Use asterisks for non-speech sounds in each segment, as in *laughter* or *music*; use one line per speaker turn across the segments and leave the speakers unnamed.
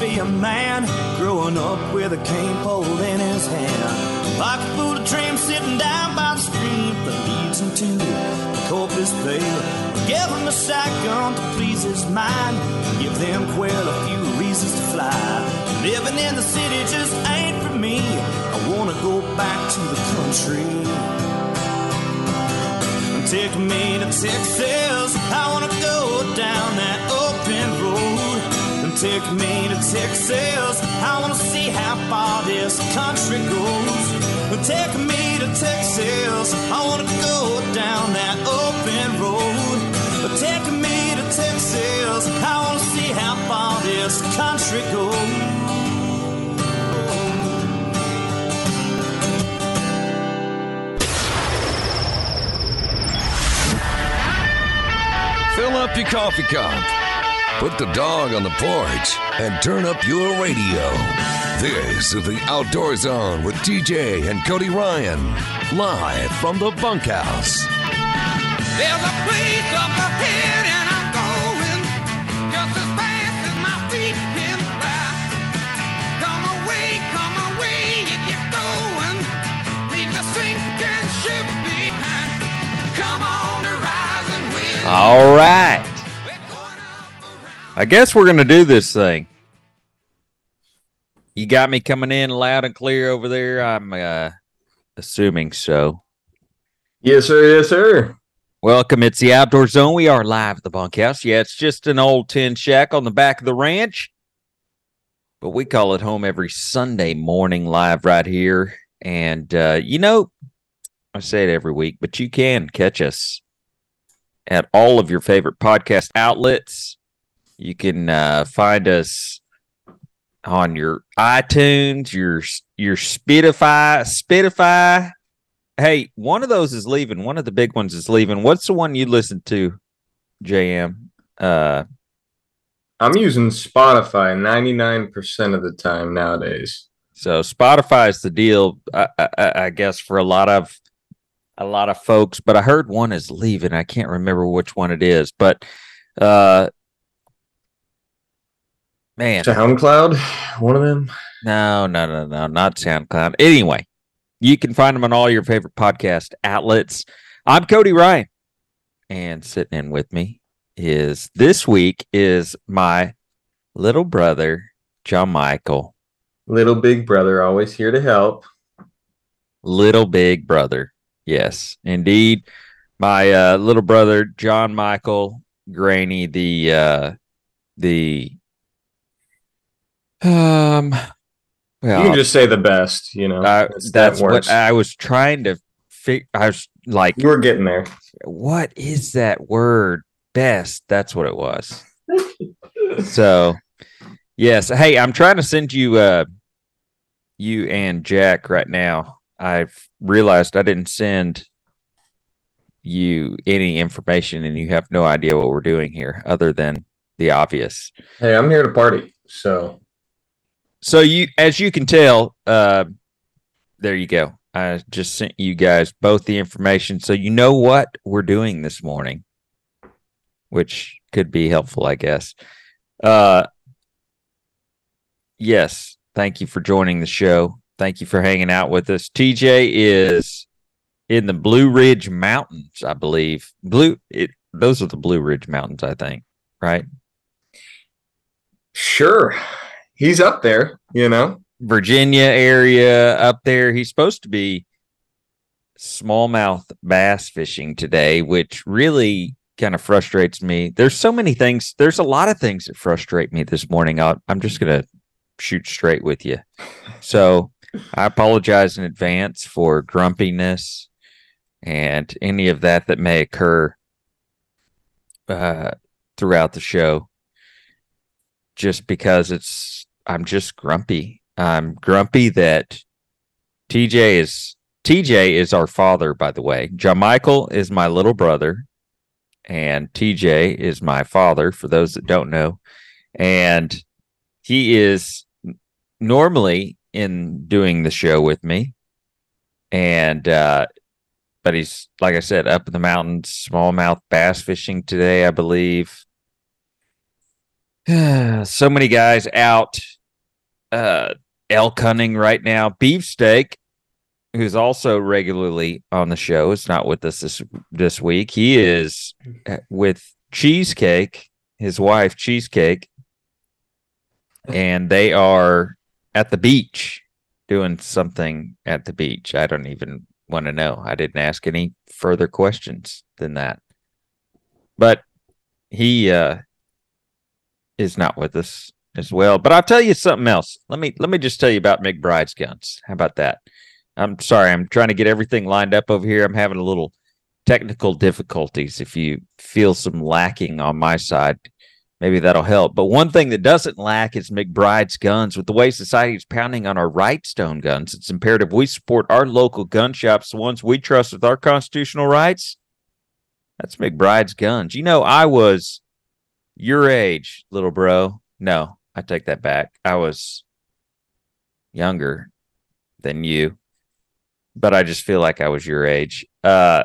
be a man growing up with a cane pole in his hand. Pocket full of dreams sitting down by the stream that leads him to the Corpus Bay. Give him a shotgun to please his mind. Give them quail a few reasons to fly. Living in the city just ain't for me. I wanna go back to the country. Take me to Texas. I wanna go down that open road. Take me to Texas. I wanna see how far this country goes. Take me to Texas. I wanna go down that open road. Take me to Texas. I wanna see how far this country goes.
Up your coffee cup. Put the dog on the porch and turn up your radio. This is the Outdoor Zone with TJ and Cody Ryan, live from the bunkhouse.
There's a place up ahead and I'm going just as fast as my feet can fly. Come away, come away, if you get going. Leave the sinking ship behind. Come on to rise and win.
All right. I guess we're going to do this thing. You got me coming in loud and clear over there. I'm uh, assuming so.
Yes, sir. Yes, sir.
Welcome. It's the Outdoor Zone. We are live at the bunkhouse. Yeah, it's just an old tin shack on the back of the ranch, but we call it home every Sunday morning live right here. And, uh, you know, I say it every week, but you can catch us at all of your favorite podcast outlets. You can uh, find us on your iTunes, your your Spotify, Spotify. Hey, one of those is leaving. One of the big ones is leaving. What's the one you listen to, JM? Uh,
I'm using Spotify 99% of the time nowadays.
so Spotify is the deal, I, I, I guess, for a lot of a lot of folks. But I heard one is leaving. I can't remember which one it is, but uh, man,
SoundCloud, one of them.
No, no, no, no, not SoundCloud. Anyway, you can find them on all your favorite podcast outlets. I'm Cody Ryan, and sitting in with me is this week is my little brother John Michael,
Little big brother, always here to help.
little big brother. Yes, indeed, my uh, little brother John Michael Graney, the uh, the um. Well,
You can just say the best, you know.
Uh,
That's-
that's
that
what. I was trying to figure. I was like,
you were getting there.
what is that word? Best. That's what it was. so, yes. Hey, I'm trying to send you, uh, you and Jack right now. I've realized I didn't send you any information, and you have no idea what we're doing here, other than the obvious.
Hey, I'm here to party. So
So you, as you can tell, uh, there you go. I just sent you guys both the information, so you know what we're doing this morning, which could be helpful, I guess. Uh, yes, thank you for joining the show. Thank you for hanging out with us. TJ is in the Blue Ridge Mountains, I believe. Blue, it, those are the Blue Ridge Mountains, I think, right?
sure. He's up there, you know.
Virginia area up there. He's supposed to be smallmouth bass fishing today, which really kind of frustrates me. There's so many things. There's a lot of things that frustrate me this morning. I'll, I'm just going to shoot straight with you. So I apologize in advance for grumpiness and any of that that may occur uh, throughout the show. Just because it's, I'm just grumpy. I'm grumpy that TJ is TJ is our father, by the way. John Michael is my little brother, and TJ is my father. For those that don't know, and he is normally in doing the show with me. And uh but he's like I said, up in the mountains, smallmouth bass fishing today, I believe. *sighs* so many guys out uh elk hunting right now. Beefsteak, who's also regularly on the show, is not with us this this week. He is with Cheesecake, his wife Cheesecake, and they are at the beach doing something at the beach. I don't even want to know. I didn't ask any further questions than that. But he uh is not with us as well. But I'll tell you something else. Let me let me just tell you about McBride's guns. How about that? I'm sorry, I'm trying to get everything lined up over here. I'm having a little technical difficulties. If you feel some lacking on my side, maybe that'll help. But one thing that doesn't lack is McBride's guns. With the way society is pounding on our Rightstone guns, it's imperative we support our local gun shops, the ones we trust with our constitutional rights. That's McBride's guns. You know, I was your age, little bro. No, I take that back. I was younger than you, but I just feel like I was your age. Uh,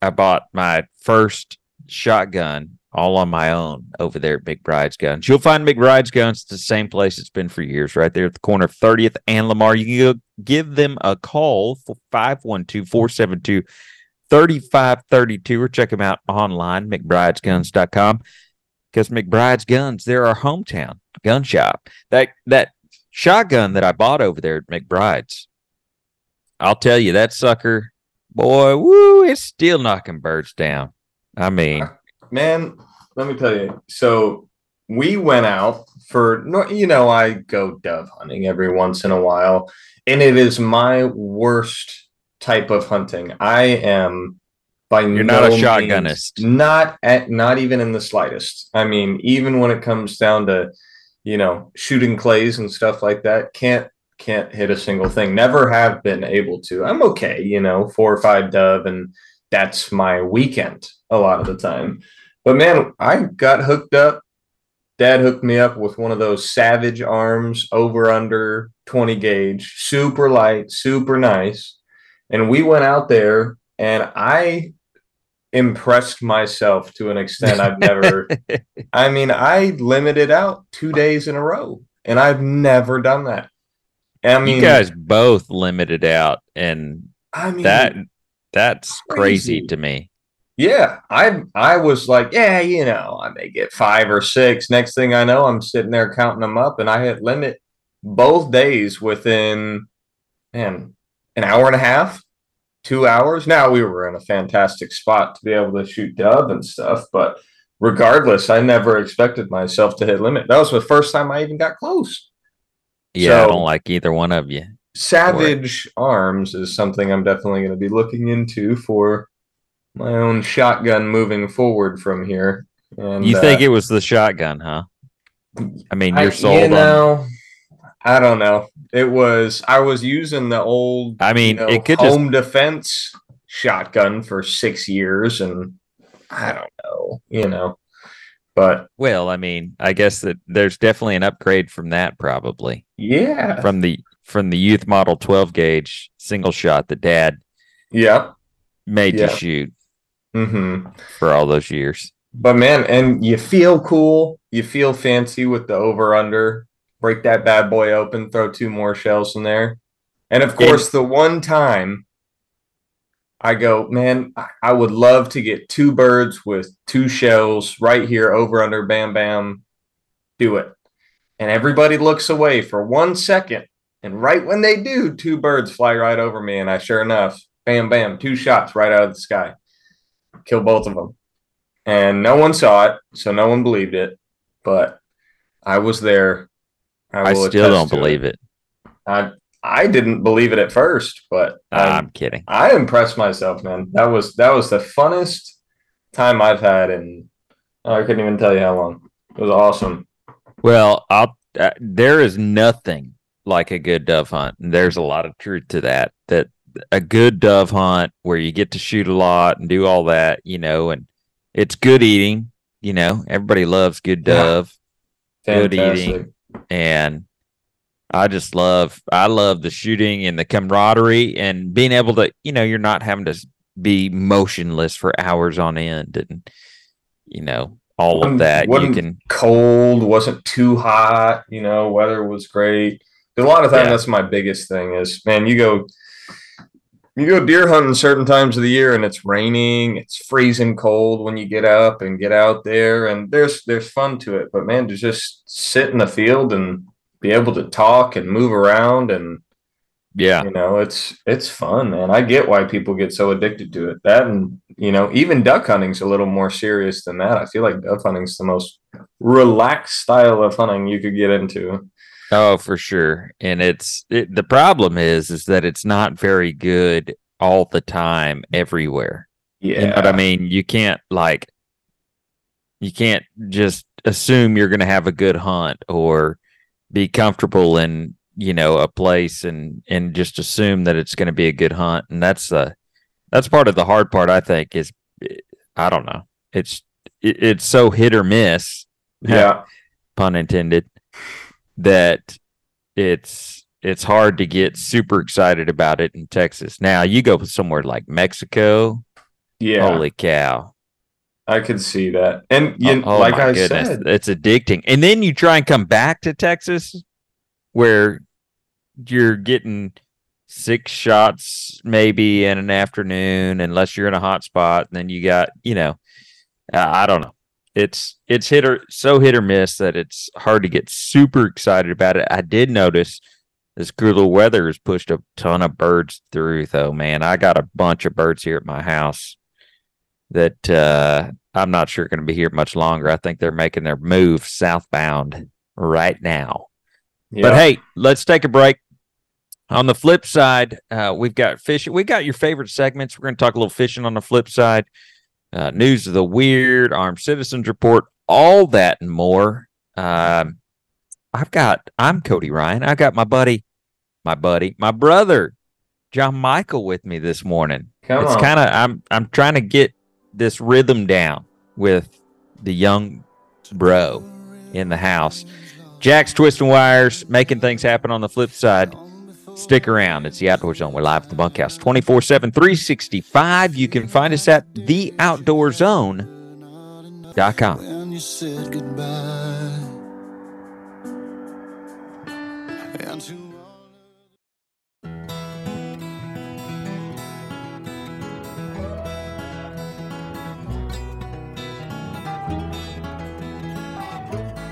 I bought my first shotgun all on my own over there at McBride's Guns. You'll find McBride's Guns the same place it's been for years, right there at the corner of 30th and Lamar. You can go give them a call for 512 472 3532 or check them out online, McBride'sGuns.com. Because McBride's Guns, they're our hometown gun shop. That that shotgun that I bought over there at McBride's, I'll tell you, that sucker, boy, woo, it's still knocking birds down. I mean, *laughs*
Man, let me tell you. So we went out for you know I go dove hunting every once in a while, and it is my worst type of hunting. I am by
You're not a
no means-
shotgunist.
Not at not even in the slightest. I mean, even when it comes down to you know shooting clays and stuff like that, can't can't hit a single thing. Never have been able to. I'm okay, you know, four or five dove, and that's my weekend a lot of the time. But man, I got hooked up. Dad hooked me up with one of those Savage Arms over under 20 gauge, super light, super nice. And we went out there and I impressed myself to an extent I've never *laughs* I mean, I limited out 2 days in a row and I've never done that. I mean,
you guys both limited out, and
I mean
that that's crazy
crazy.
to me.
Yeah, I I was like, yeah, you know, I may get five or six. Next thing I know, I'm sitting there counting them up, and I hit limit both days within man an hour and a half, two hours. Now we were in a fantastic spot to be able to shoot dub and stuff, but regardless, I never expected myself to hit limit. That was the first time I even got close.
Yeah, I don't like either one of you.
Savage Arms is something I'm definitely going to be looking into for my own shotgun moving forward from here. And
You
uh,
think it was the shotgun, huh? I mean, you're sold
you
on.
I don't know. It was I was using the old
I mean,
you know,
it could just
home defense shotgun for six years, and I don't know, you know, but
well. I mean, I guess that there's definitely an upgrade from that, probably
yeah,
from the from the youth model 12 gauge single shot that Dad
yeah,
made
Yeah.
you shoot
hmm
for all those years.
But man, and you feel cool. You feel fancy with the over under. Break that bad boy open, throw two more shells in there. And of
Yeah.
course, the one time I go, man, I would love to get two birds with two shells right here, over under, bam, bam, do it. And everybody looks away for one second. And right when they do, two birds fly right over me. And I sure enough, bam, bam, two shots right out of the sky. Kill both of them and no one saw it, so no one believed it. But I was there.
I
will
still don't
to it.
believe it.
I I didn't believe it at first, but I,
I'm kidding.
I impressed myself, man. That was that was the funnest time I've had, and I couldn't even tell you how long. It was awesome.
Well, I'll. Uh, there is nothing like a good dove hunt. And there's a lot of truth to that. That a good dove hunt where you get to shoot a lot and do all that, you know, and it's good eating. You know, everybody loves good
Yeah.
dove, Good
Fantastic.
eating. And I just love I love the shooting and the camaraderie and being able to, you know, you're not having to be motionless for hours on end and you know, all of that. You
Wasn't
can
cold, wasn't too hot, you know, weather was great a lot of times
Yeah.
that's my biggest thing is man, you go you go deer hunting certain times of the year and it's raining, it's freezing cold when you get up and get out there and there's there's fun to it. But man, to just sit in the field and be able to talk and move around and
yeah.
you know it's it's fun man i get why people get so addicted to it that and you know even duck hunting's a little more serious than that i feel like duck hunting's the most relaxed style of hunting you could get into
Oh, for sure. And it's it, the problem is is that it's not very good all the time everywhere.
yeah
You know what I mean? You can't like you can't just assume you're going to have a good hunt or be comfortable in, you know, a place and and just assume that it's going to be a good hunt. And that's uh that's part of the hard part I think is I don't know. It's it, it's so hit or miss. *laughs*
yeah
pun intended that it's it's hard to get super excited about it in Texas. Now you go somewhere like Mexico,
yeah
holy cow.
i can see that and you,
oh, oh
like i
goodness,
said
it's addicting. And then you try and come back to Texas where you're getting six shots maybe in an afternoon unless you're in a hot spot and then you got, you know, uh, I don't know. It's it's hit or so hit or miss that it's hard to get super excited about it. I did notice this cooler weather has pushed a ton of birds through though, man. I got a bunch of birds here at my house that uh I'm not sure going to be here much longer. I think they're making their move southbound right now.
yeah.
But hey, let's take a break. On the flip side, uh, we've got fishing. We got your favorite segments. We're going to talk a little fishing on the flip side. Uh, news of the weird, armed citizens report, all that and more. Um, I've got. I'm Cody Ryan. I got my buddy, my buddy, my brother, John Michael, with me this morning
come
it's kind of I'm I'm trying to get this rhythm down with the young bro in the house. Jack's twisting wires, making things happen on the flip side. Stick around. It's the Outdoor Zone. We're live at the bunkhouse 24 7, 365. You can find us at theoutdoorzone.com.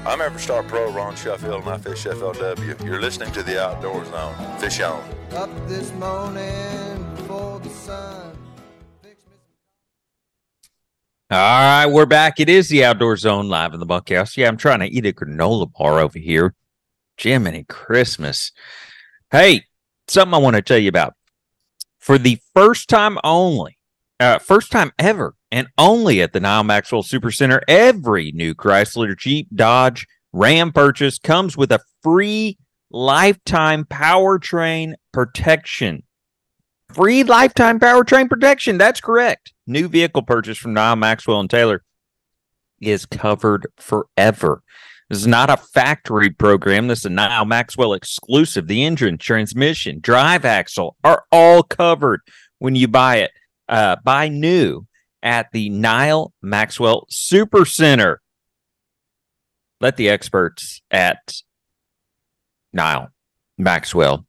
I'm Everstar Pro Ron Shuffield and I fish FLW. You're listening to the Outdoor Zone. Fish on.
Up this morning before the sun.
All right, we're back. It is the Outdoor Zone live in the bunkhouse. Yeah, I'm trying to eat a granola bar over here. Jiminy Christmas. Hey, something I want to tell you about. For the first time only, uh, first time ever, and only at the Nyle Maxwell Super Center, every new Chrysler, Jeep, Dodge, Ram purchase comes with a free lifetime powertrain protection. Free lifetime powertrain protection. That's correct. New vehicle purchase from Nyle Maxwell and Taylor is covered forever. This is not a factory program. This is a Nyle Maxwell exclusive. The engine, transmission, drive axle are all covered when you buy it. Uh, buy new at the Nyle Maxwell Super Center. Let the experts at Nyle Maxwell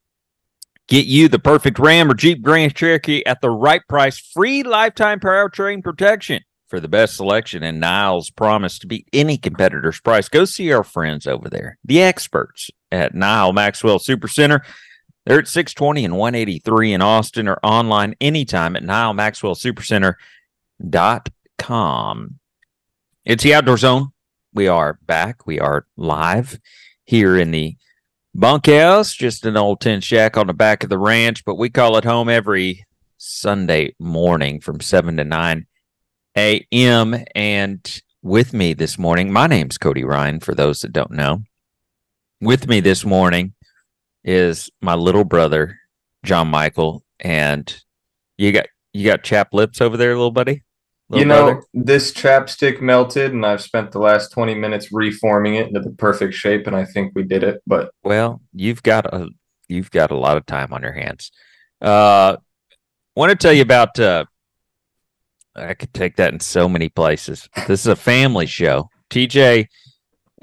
get you the perfect Ram or Jeep Grand Cherokee at the right price. Free lifetime powertrain protection for the best selection and Nyle's promise to beat any competitor's price. Go see our friends over there, the experts at Nyle Maxwell Super Center. They're at 620 and 183 in Austin or online anytime at nylemaxwellsupercenter.com. It's the Outdoor Zone. We are back. We are live here in the bunkhouse, just an old tin shack on the back of the ranch, but we call it home every Sunday morning from 7 to 9 a.m. And with me this morning, my name's Cody Ryan, for those that don't know. With me this morning is my little brother, John Michael. And you got you got chapped lips over there, little buddy?
You know, this chapstick melted, and I've spent the last 20 minutes reforming it into the perfect shape, and I think we did it. But
Well, you've got a you've got a lot of time on your hands. Uh want to tell you about uh I could take that in so many places. This is a family show. TJ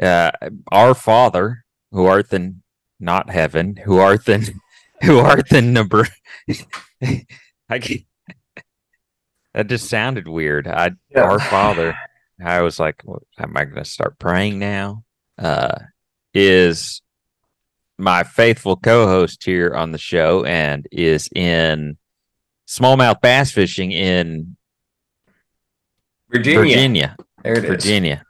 uh our father who art in not heaven, who art in *laughs* who art in number *laughs* I can't- that just sounded weird. I
Yeah.
our father I was like, "What- am I going to start praying now? Uh, is my faithful co-host here on the show and is in smallmouth bass fishing in
Virginia,
Virginia.
there it is.
Virginia.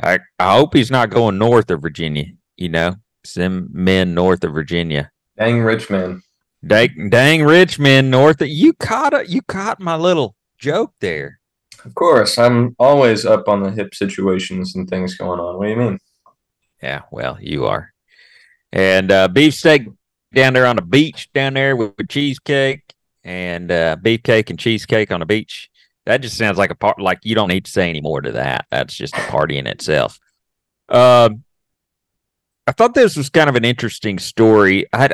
I I hope he's not going north of Virginia. You know, some men north of Virginia.
Dang rich man.
Dang, dang rich men north you caught a, you caught my little joke there.
Of course, I'm always up on the hip situations and things going on. What do you mean?
Yeah, well, you are. And uh, beefsteak down there on the beach down there with, with cheesecake and uh, beefcake and cheesecake on the beach. That just sounds like a part. Like you don't need to say any more to that. That's just a party in itself. Um, I thought this was kind of an interesting story. I,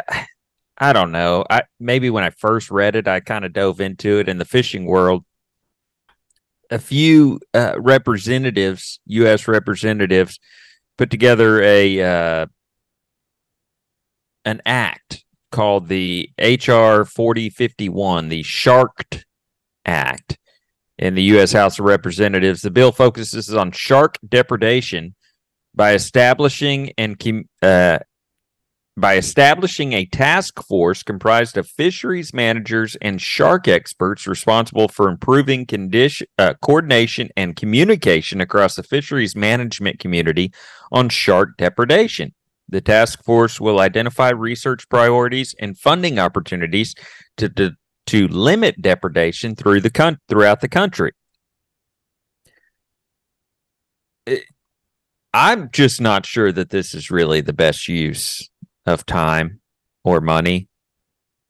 I don't know. I maybe when I first read it, I kind of dove into it in the fishing world. A few uh, representatives, U.S. representatives, put together a uh, an act called the HR 4051, the Sharked Act in the U.S. House of Representatives. The bill focuses on shark depredation by establishing and uh, by establishing a task force comprised of fisheries managers and shark experts responsible for improving condition, uh, coordination and communication across the fisheries management community on shark depredation. The task force will identify research priorities and funding opportunities to to, to limit depredation through the coun- throughout the country. It- I'm just not sure that this is really the best use of time or money.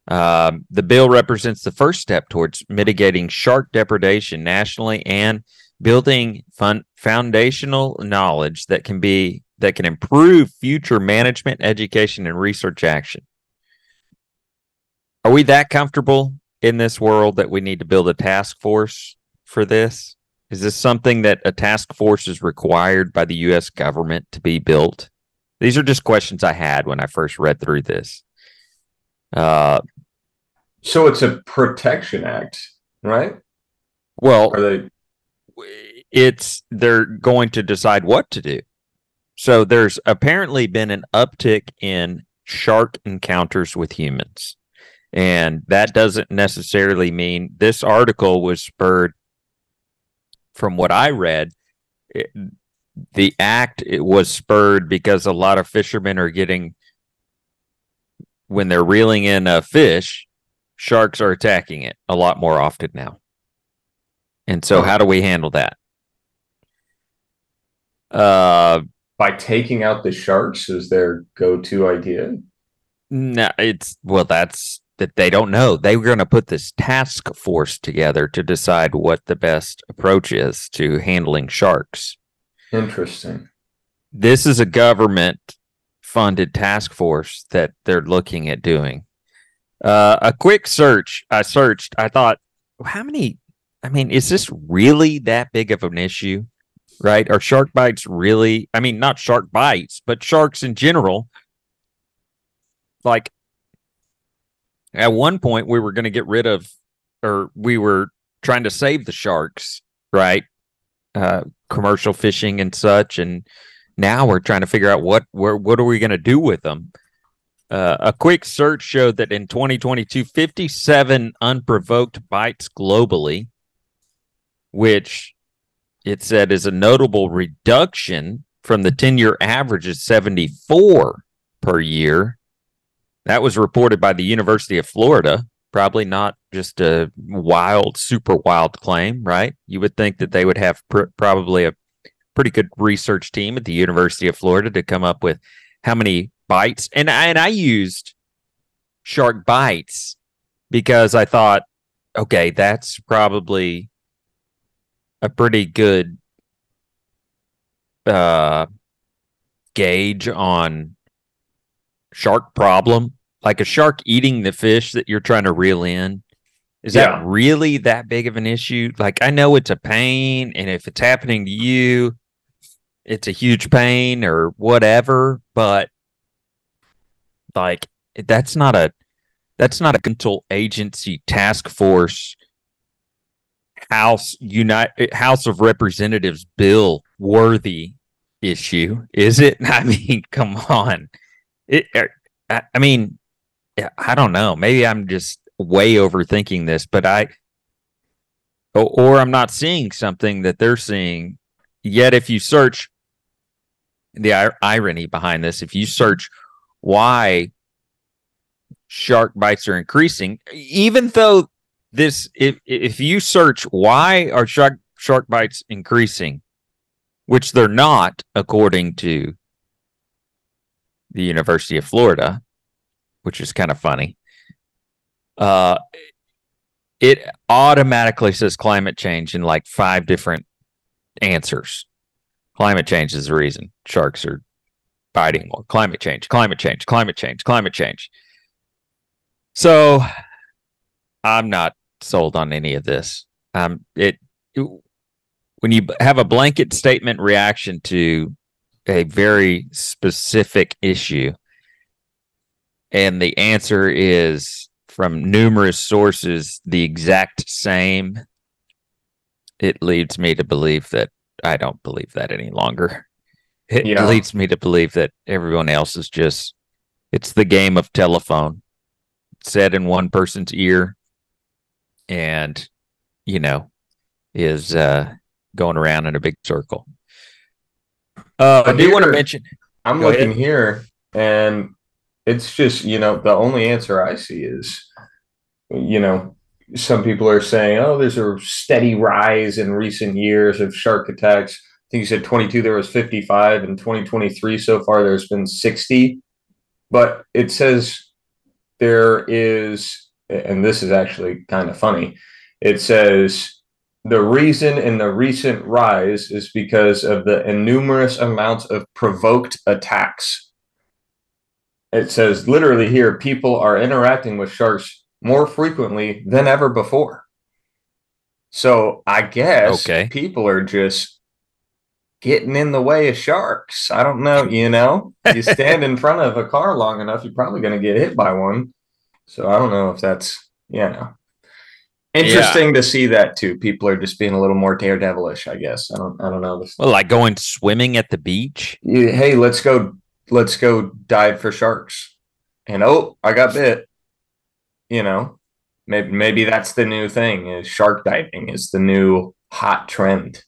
Um, the bill represents the first step towards mitigating shark depredation nationally and building fun- foundational knowledge that can be that can improve future management, education, and research action. Are we that comfortable in this world that we need to build a task force for this? Is this something that a task force is required by the U.S. government to be built? These are just questions I had when I first read through this. Uh,
So it's a protection act, right?
well,
Are they?
it's they're going to decide what to do. So there's apparently been an uptick in shark encounters with humans. And that doesn't necessarily mean this article was spurred from what I read. It, the act it was spurred because a lot of fishermen are getting when they're reeling in a fish, sharks are attacking it a lot more often now. And so, how do we handle that? Uh,
By taking out the sharks is their go-to idea.
no, it's well, that's that they don't know. They were going to put this task force together to decide what the best approach is to handling sharks.
Interesting.
This is a government funded task force that they're looking at doing. Uh, a quick search, I searched, I thought, how many? I mean, is this really that big of an issue? Right? Are shark bites really? I mean, not shark bites, but sharks in general. Like, at one point, we were going to get rid of, or we were trying to save the sharks, right? Uh, commercial fishing and such, and now we're trying to figure out what where what are we going to do with them. Uh, a quick search showed that in 2022, 57 unprovoked bites globally, which it said is a notable reduction from the 10 year average of 74 per year. That was reported by the University of Florida. Probably not just a wild, super wild claim, right? You would think that they would have pr- probably a pretty good research team at the University of Florida to come up with how many bites. And I, and I used shark bites because I thought, okay, that's probably a pretty good uh gauge on shark problem? Like a shark eating the fish that you're trying to reel in? Is
Yeah.
that really that big of an issue? Like I know it's a pain and if it's happening to you, it's a huge pain or whatever, but like that's not a that's not a control agency task force house unite house of representatives bill worthy issue is it *laughs* i mean come on it er, I, I mean i don't know. Maybe i'm just way overthinking this but i or, i'm not seeing something that they're seeing. Yet if you search the ir- irony behind this if you search why shark bites are increasing even though this if if you search why are shark shark bites increasing which they're not according to the University of Florida which is kind of funny. Uh it automatically says climate change in like five different answers. Climate change is the reason. Sharks are biting more. Climate change climate change climate change climate change. So i'm not sold on any of this. Um it, it- when you have a blanket statement reaction to a very specific issue and the answer is from numerous sources the exact same. It leads me to believe that i don't believe that any longer. It
Yeah.
leads me to believe that everyone else is just it's the game of telephone. Said in one person's ear and you know is uh going around in a big circle. Uh i do want to mention
I'm
Go
looking
ahead.
here, and it's just you know the only answer I see is, you know, some people are saying, oh, there's a steady rise in recent years of shark attacks. I think you said 22, there was 55, in 2023 so far there's been 60, but it says there is, and this is actually kind of funny. It says the reason in the recent rise is because of the innumerous amounts of provoked attacks. It says literally here people are interacting with sharks more frequently than ever before. So I guess
Okay.
people are just getting in the way of sharks. I don't know, you know, you stand in front of a car long enough, you're probably going to get hit by one. So I don't know if that's, you know, interesting to see that too. People are just being a little more daredevilish, I guess. I don't, I don't know.
Well like going swimming at the beach
you- hey, let's go, let's go dive for sharks. And oh, I got bit. You know, maybe maybe that's the new thing. Is shark diving is the new hot trend.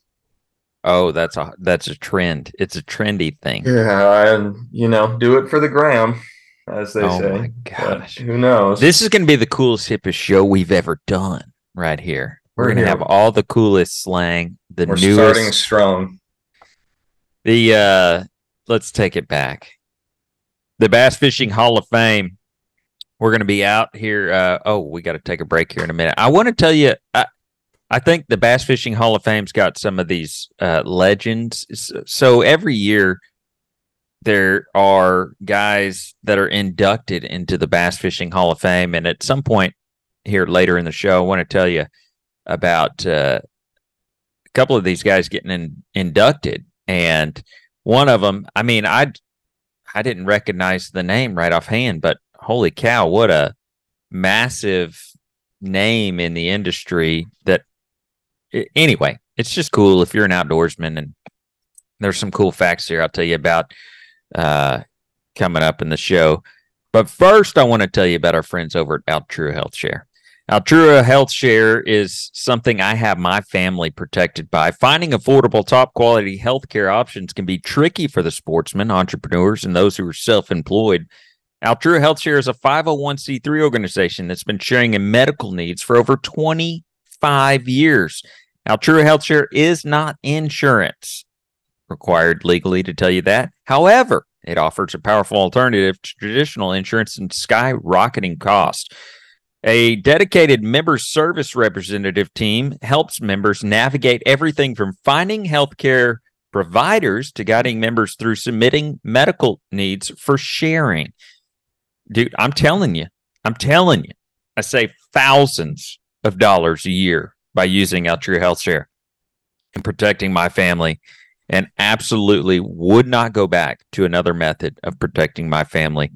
Oh, that's a that's a trend. It's a trendy thing.
Yeah, and you know, do it for the gram, as they
Oh
say.
Oh my
But
gosh.
who knows?
This is going to be the coolest, hippest show we've ever done right here. We're,
We're
going to have all the coolest slang, the
we're
newest.
starting strong.
The uh let's take it back. The Bass Fishing Hall of Fame. We're going to be out here. Uh, oh, we got to take a break here in a minute. I want to tell you, I, I think the Bass Fishing Hall of Fame's got some of these uh, legends. So every year, there are guys that are inducted into the Bass Fishing Hall of Fame, and at some point here later in the show, I want to tell you about uh, a couple of these guys getting in, inducted, and one of them. I mean, I I didn't recognize the name right offhand, but holy cow, what a massive name in the industry that anyway, it's just cool if you're an outdoorsman and there's some cool facts here I'll tell you about uh coming up in the show. But first I want to tell you about our friends over at Altrua Health Share. Altrua Health Share is something I have my family protected by. Finding affordable, top quality healthcare options can be tricky for the sportsmen, entrepreneurs, and those who are self employed. Altrua Health Share is a 501c3 organization that's been sharing in medical needs for over 25 years. Altrua Health Share is not insurance, required legally to tell you that. However, it offers a powerful alternative to traditional insurance and skyrocketing costs. A dedicated member service representative team helps members navigate everything from finding healthcare providers to guiding members through submitting medical needs for sharing. Dude, I'm telling you, I'm telling you, I save thousands of dollars a year by using Altrua Health Share and protecting my family and absolutely would not go back to another method of protecting my family.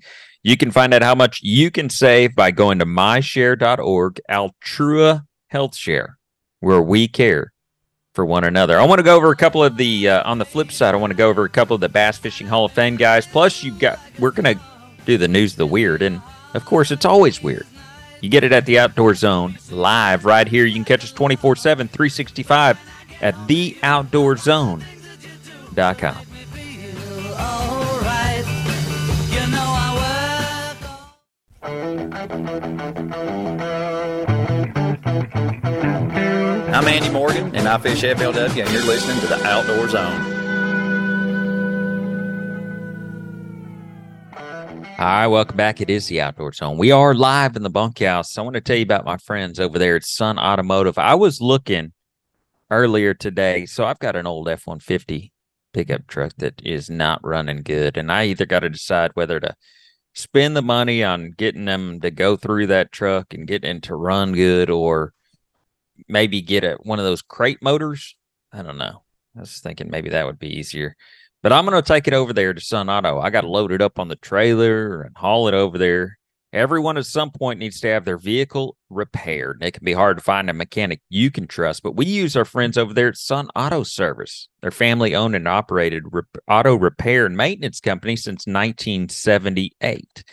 You can find out how much you can save by going to myshare.org, Altrua Health Share, where we care for one another. I want to go over a couple of the uh, on the flip side. I want to go over a couple of the Bass Fishing Hall of Fame guys. Plus, you've got we're going to do the news the weird, and of course, it's always weird. You get it at the Outdoor Zone live right here. You can catch us 24 7, 365 at theoutdoorzone.com.
I'm Andy Morgan, and I fish FLW, and you're listening to the Outdoor Zone.
All right, welcome back. It is the Outdoor Zone. We are live in the bunkhouse. I want to tell you about my friends over there at Sun Automotive. I was looking earlier today, so I've got an old F 150 pickup truck that is not running good. And I either got to decide whether to spend the money on getting them to go through that truck and it to run good or maybe get a one of those crate motors. I don't know. I was thinking maybe that would be easier. But I'm going to take it over there to Sun Auto. I got to load it up on the trailer and haul it over there. Everyone at some point needs to have their vehicle repaired. It can be hard to find a mechanic you can trust, but we use our friends over there at Sun Auto Service. They're family owned and operated rep- auto repair and maintenance company since 1978.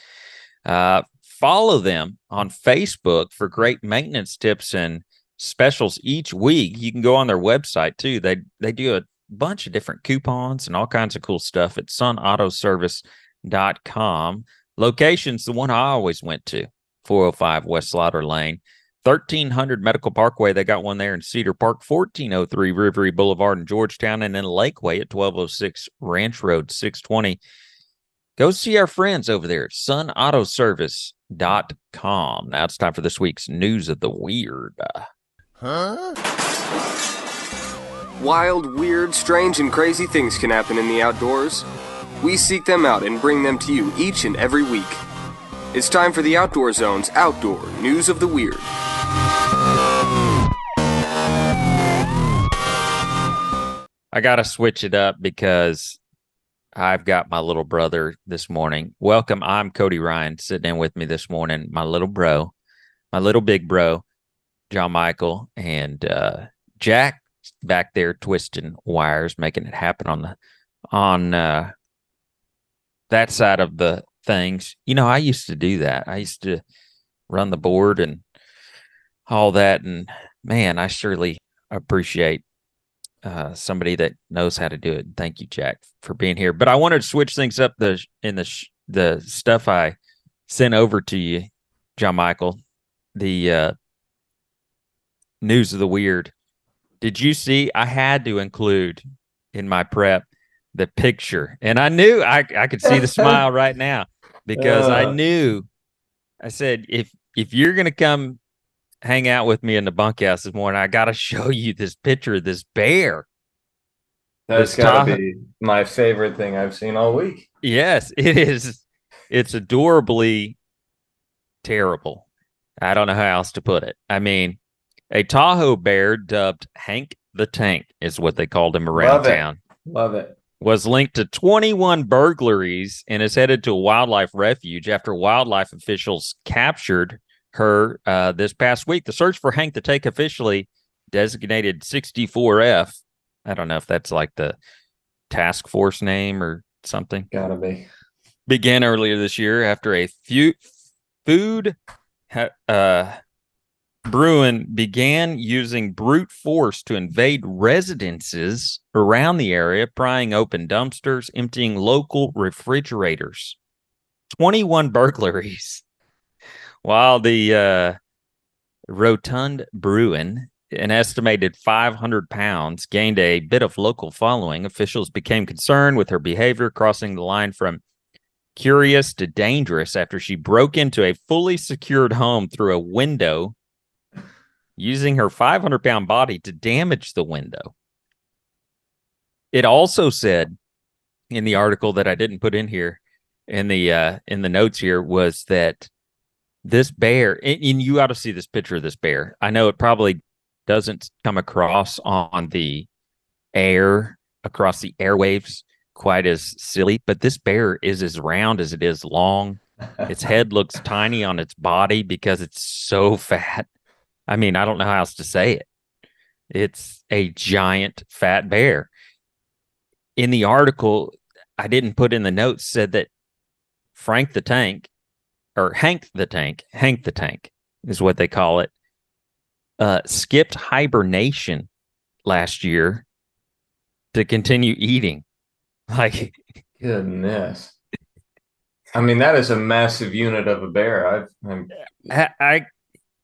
Uh, follow them on Facebook for great maintenance tips and specials each week. You can go on their website too. They they do a bunch of different coupons and all kinds of cool stuff at sunautoservice.com. Locations, the one I always went to, 405 West Slaughter Lane, 1300 Medical Parkway. They got one there in Cedar Park, 1403 Rivery Boulevard in Georgetown, and then Lakeway at 1206 Ranch Road, 620. Go see our friends over there at sunautoservice.com. Now it's time for this week's news of the weird. Huh?
Wild, weird, strange, and crazy things can happen in the outdoors. We seek them out and bring them to you each and every week. It's time for the Outdoor Zone's Outdoor News of the Weird.
I got to switch it up because I've got my little brother this morning. Welcome. I'm Cody Ryan sitting in with me this morning. My little bro, my little big bro, John Michael, and uh, Jack back there twisting wires, making it happen on the on uh, that side of the things. You know, I used to do that. I used to run the board and all that, and man, I surely appreciate uh, somebody that knows how to do it. Thank you, Jack, for being here. But I wanted to switch things up the in the sh- the stuff I sent over to you, John Michael. The uh, news of the weird. Did you see? I had to include in my prep the picture, and I knew I I could see the *laughs* smile right now because I
Uh.
knew. I said if if you're gonna come hang out with me in the bunkhouse this morning, I got to *laughs* show you this picture of this bear.
That's
This
got to
Tahoe-
be my favorite thing I've seen all week.
Yes, *laughs* it is. It's adorably terrible. I don't know how else to put it. I mean, a Tahoe bear dubbed Hank the Tank is what they called him around
Love it.
town.
Love it.
Was linked to 21 burglaries and is headed to a wildlife refuge after wildlife officials captured her uh, this past week. The search for Hank the Tank officially designated 64F. I don't know if that's like the task force name or something
Gotta be.
began earlier this year after a few food ha- uh, Bruin began using brute force to invade residences around the area, prying open dumpsters, emptying local refrigerators. 21 burglaries. *laughs* While the uh, rotund Bruin, an estimated 500 pounds, gained a bit of local following, officials became concerned with her behavior, crossing the line from curious to dangerous after she broke into a fully secured home through a window using her 500 pound body to damage the window. It also said in the article that I didn't put in here in the uh in the notes here was that this bear and, and you ought to see this picture of this bear. I know it probably doesn't come across on the air across the airwaves quite as silly, but this bear is as round as it is long. Its head looks tiny on its body because it's so *laughs* fat. I mean, I don't know how else to say it. It's a giant fat bear. In the article, I didn't put in the notes, said that Frank the Tank, or Hank the Tank, Hank the Tank is what they call it, uh, skipped hibernation last year to continue eating. *laughs* Like,
Goodness. I mean, that is a massive unit of a bear. I've, I'm,
I, I,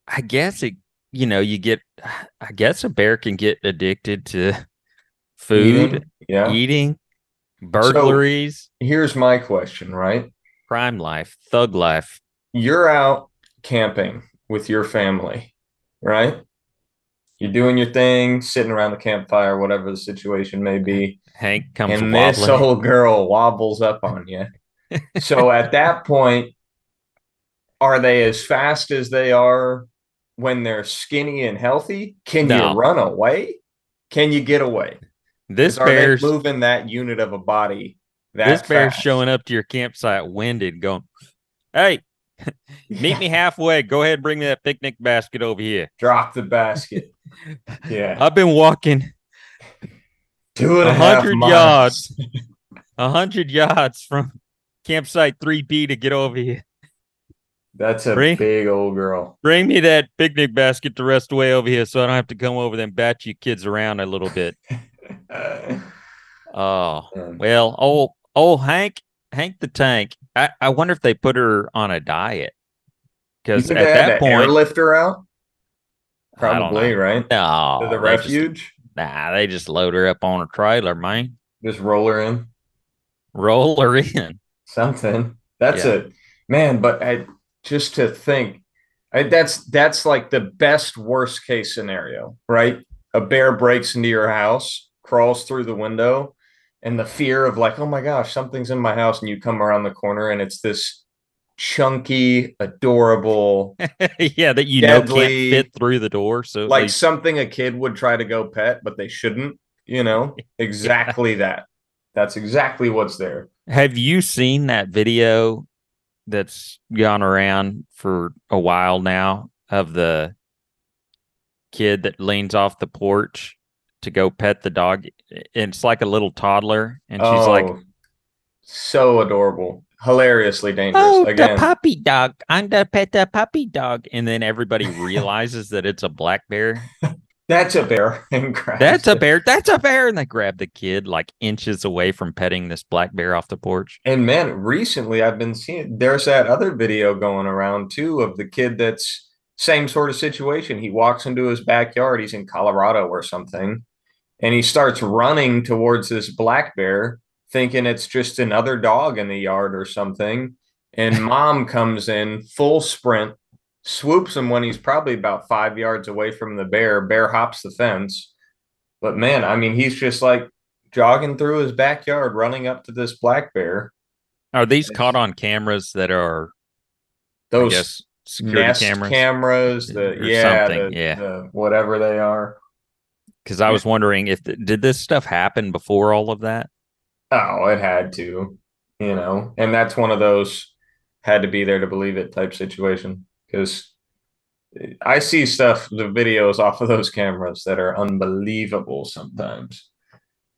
I guess it, you know, you get, I guess a bear can get addicted to food,
eating. Yeah.
eating, burglaries,
Here's my question, right?
crime life, thug life.
You're out camping with your family, right? You're doing your thing, sitting around the campfire, whatever the situation may be.
Hank comes
and this old girl wobbles up on you. so at that point, are they as fast as they are when they're skinny and healthy? Can
No.
you run away? Can you get away?
this
they moving that unit of a body? That
this bear's
fast?
showing up to your campsite winded, going, "Hey, *laughs* meet me halfway. Go ahead and bring me that picnic basket over here.
Drop the basket. *laughs* Yeah,
I've been walking
two and
a hundred yards. a hundred yards from campsite three B to get over here.
That's a
Bring-
big old girl.
Bring me that picnic basket the rest of the way over here, so I don't have to come over there and bat you kids around a little bit." *laughs* Oh,
um,
well, old old Hank, Hank the Tank. I, I wonder if they put her on a diet because at that point,
airlift her out? Probably, right?
No,
to the
they just-
refuge,
nah, they just load her up on a trailer, man.
just roll her in.
Roll her in.
Something. That's
Yeah.
a man, but I just to think, I, that's that's like the best worst case scenario, right? A bear breaks into your house, crawls through the window, and the fear of like, oh my gosh, something's in my house, and you come around the corner and it's this chunky, adorable, *laughs*
yeah, that you know can't fit through the door. So
like
they-
something a kid would try to go pet, but they shouldn't. You know, *laughs* exactly that. That's exactly what's there.
have you seen that video that's gone around for a while now of the kid that leans off the porch to go pet the dog? It's like a little toddler, and she's like,
Oh, so adorable, hilariously dangerous.
Oh,
Again,
the puppy dog. I'm the pet the puppy dog. And then everybody *laughs* realizes that it's a black bear. *laughs*
that's a bear. *laughs* And grabs
That's a bear. That's a bear. And they grab the kid like inches away from petting this black bear off the porch.
And man, recently I've been seeing there's that other video going around too of the kid that's same sort of situation. He walks into his backyard. He's in Colorado or something, and he starts running towards this black bear, thinking it's just another dog in the yard or something. And *laughs* mom comes in full sprint, swoops him when he's probably about five yards away from the bear. Bear hops the fence. But man, I mean, he's just like jogging through his backyard, running up to this black bear.
Are these caught on cameras that are,
Those
guess, security cameras?
cameras, the yeah,
something,
the,
yeah.
the whatever they are.
Because I was wondering if did this stuff happen before all of that?
Oh, it had to, you know, and that's one of those had to be there to believe it type situation because I see stuff, the videos off of those cameras that are unbelievable sometimes.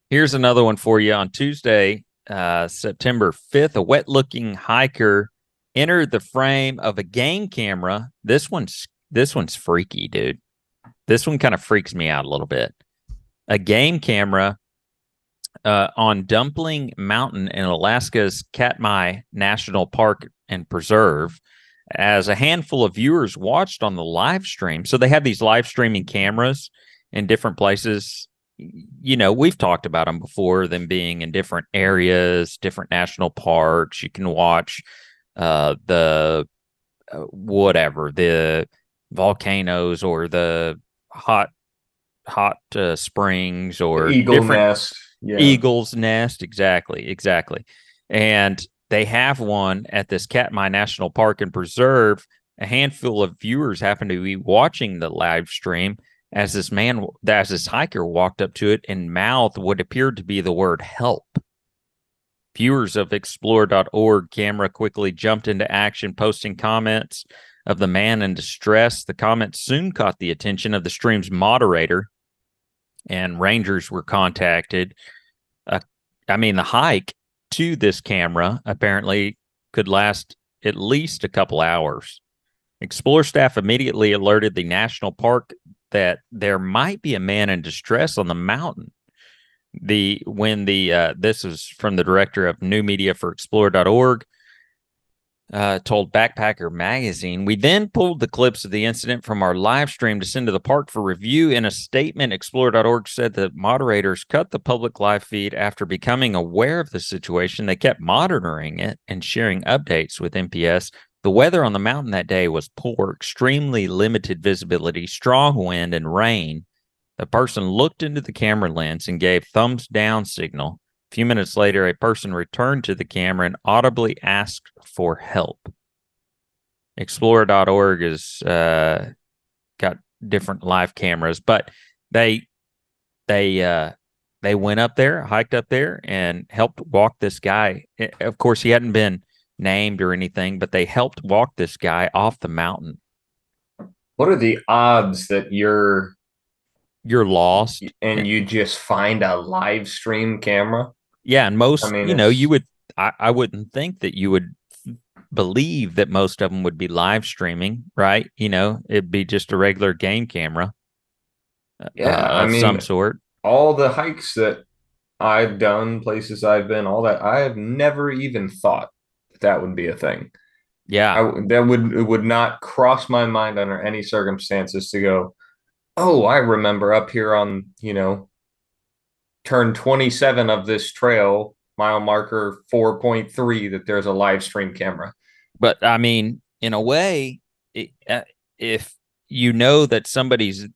Here's another one for you. On Tuesday, uh, September 5th, a wet looking hiker entered the frame of a game camera. This one's this one's freaky, dude. This one kind of freaks me out a little bit. A game camera uh, on Dumpling Mountain in Alaska's Katmai National Park and Preserve as a handful of viewers watched on the live stream. So they have these live streaming cameras in different places you know, we've talked about them before, them being in different areas, different national parks. You can watch uh, the uh, whatever the volcanoes or the hot hot uh, springs or
Eagle
different
Nest. Yeah.
Eagle's Nest. Exactly, exactly. And they have one at this Katmai National Park and Preserve. A handful of viewers happened to be watching the live stream as this man, as this hiker walked up to it and mouthed what appeared to be the word help. Viewers of explore.org camera quickly jumped into action, posting comments of the man in distress. The comments soon caught the attention of the stream's moderator, and rangers were contacted. Uh, I mean, the hike to this camera apparently could last at least a couple hours. Explore staff immediately alerted the national park that there might be a man in distress on the mountain. The when the uh, this is from the director of new media for explore.org uh, told Backpacker Magazine. We then pulled the clips of the incident from our live stream to send to the park for review. In a statement, Explore.org said that moderators cut the public live feed after becoming aware of the situation. They kept monitoring it and sharing updates with NPS. The weather on the mountain that day was poor, extremely limited visibility, strong wind, and rain. The person looked into the camera lens and gave thumbs down signal. A few minutes later, a person returned to the camera and audibly asked for help. Explorer.org has uh, got different live cameras, but they they uh, they went up there, hiked up there, and helped walk this guy. Of course, he hadn't been named or anything, but they helped walk this guy off the mountain.
What are the odds that you're
You're lost.
and you just find a live stream camera?
Yeah, and most,
I mean,
you know, you would. I, I wouldn't think that you would believe that most of them would be live streaming, right? You know, it'd be just a regular game camera. uh,
Yeah,
uh,
I mean,
some sort.
all the hikes that I've done, places I've been, all that, I have never even thought that, that would be a thing.
Yeah,
I that would it would not cross my mind under any circumstances to go, oh, I remember up here on, you know, turn 27 of this trail, mile marker 4.3, that there's a live stream camera.
but I mean, in a way, it, uh, if you know that somebody's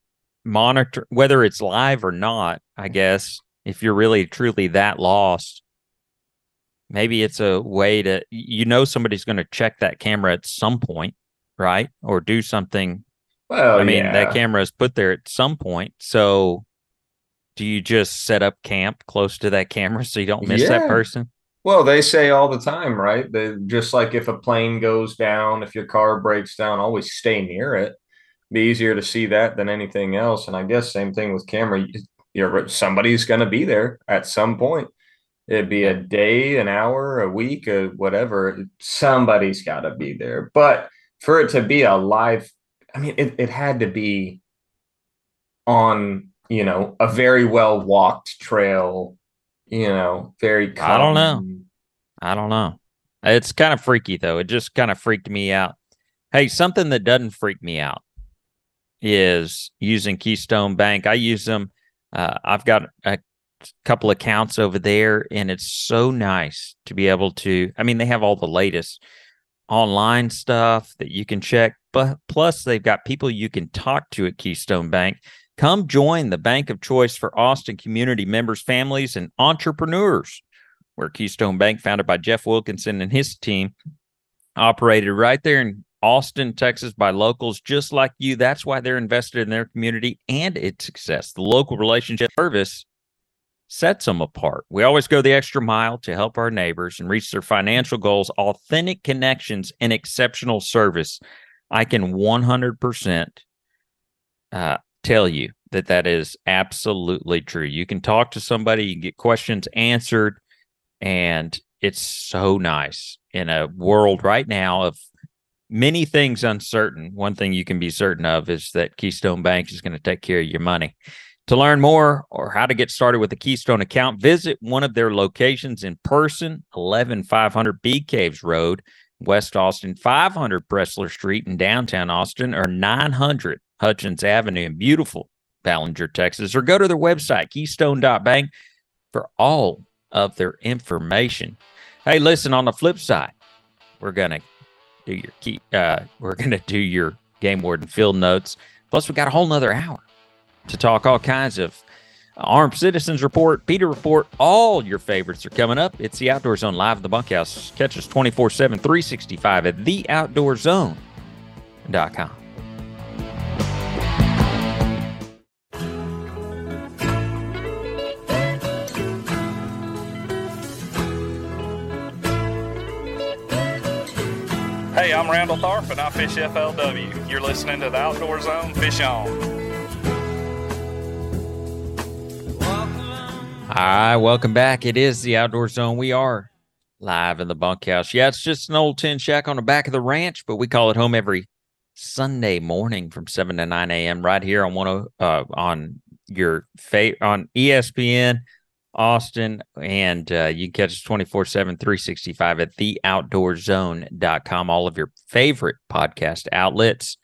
monitor, whether it's live or not, I guess, if you're really truly that lost, maybe it's a way to you know somebody's going to check that camera at some point, right? Or do something
Well,
I mean,
yeah.
that camera is put there at some point. So, do you just set up camp close to that camera so you don't miss that person?
Well, they say all the time, right? They just like if a plane goes down, if your car breaks down, always stay near it. Be easier to see that than anything else. And I guess same thing with camera. You- You're somebody's going to be there at some point. It'd be a day, an hour, a week, or whatever. Somebody's got to be there. But for it to be a live, I mean, it, it had to be on, you know, a very well walked trail, you know, very
I don't know. I don't know. It's kind of freaky though. It just kind of freaked me out. Hey, something that doesn't freak me out is using Keystone Bank. I use them. Uh, I've got a couple accounts over there, and it's so nice to be able to. I mean, they have all the latest online stuff that you can check, but plus they've got people you can talk to at Keystone Bank. Come join the bank of choice for Austin community members, families, and entrepreneurs where Keystone Bank, founded by Jeff Wilkinson and his team, operated right there in Austin, Texas, by locals just like you. That's why they're invested in their community and its success. The local relationship service sets them apart. We always go the extra mile to help our neighbors and reach their financial goals, authentic connections, and exceptional service. I can 100% uh, tell you that that is absolutely true. You can talk to somebody, you get questions answered, and it's so nice in a world right now of many things uncertain. One thing you can be certain of is that Keystone Bank is going to take care of your money. To learn more or how to get started with a Keystone account, visit one of their locations in person, 11500 Bee Caves Road, West Austin, 500 Pressler Street in downtown Austin, or 900 Hutchins Avenue in beautiful Ballinger, Texas, or go to their website, keystone.bank, for all of their information. Hey, listen, on the flip side, we're gonna do your key uh we're gonna do your game warden field notes. Plus, we got a whole nother hour to talk all kinds of Armed Citizens Report, Peter Report, all your favorites are coming up. It's the Outdoor Zone live in the bunkhouse. Catch us 24 7, 365 at theoutdoorzone.com.
I'm Randall Tharp and I fish FLW. You're listening to the Outdoor Zone. Fish on.
All right, welcome back. It is the Outdoor Zone. We are live in the bunkhouse. Yeah, it's just an old tin shack on the back of the ranch, but we call it home every Sunday morning from seven to nine a.m. right here on one of uh, on your fa- on ESPN Austin, and uh, you can catch us 24 7, 365 at theoutdoorzone.com, all of your favorite podcast outlets.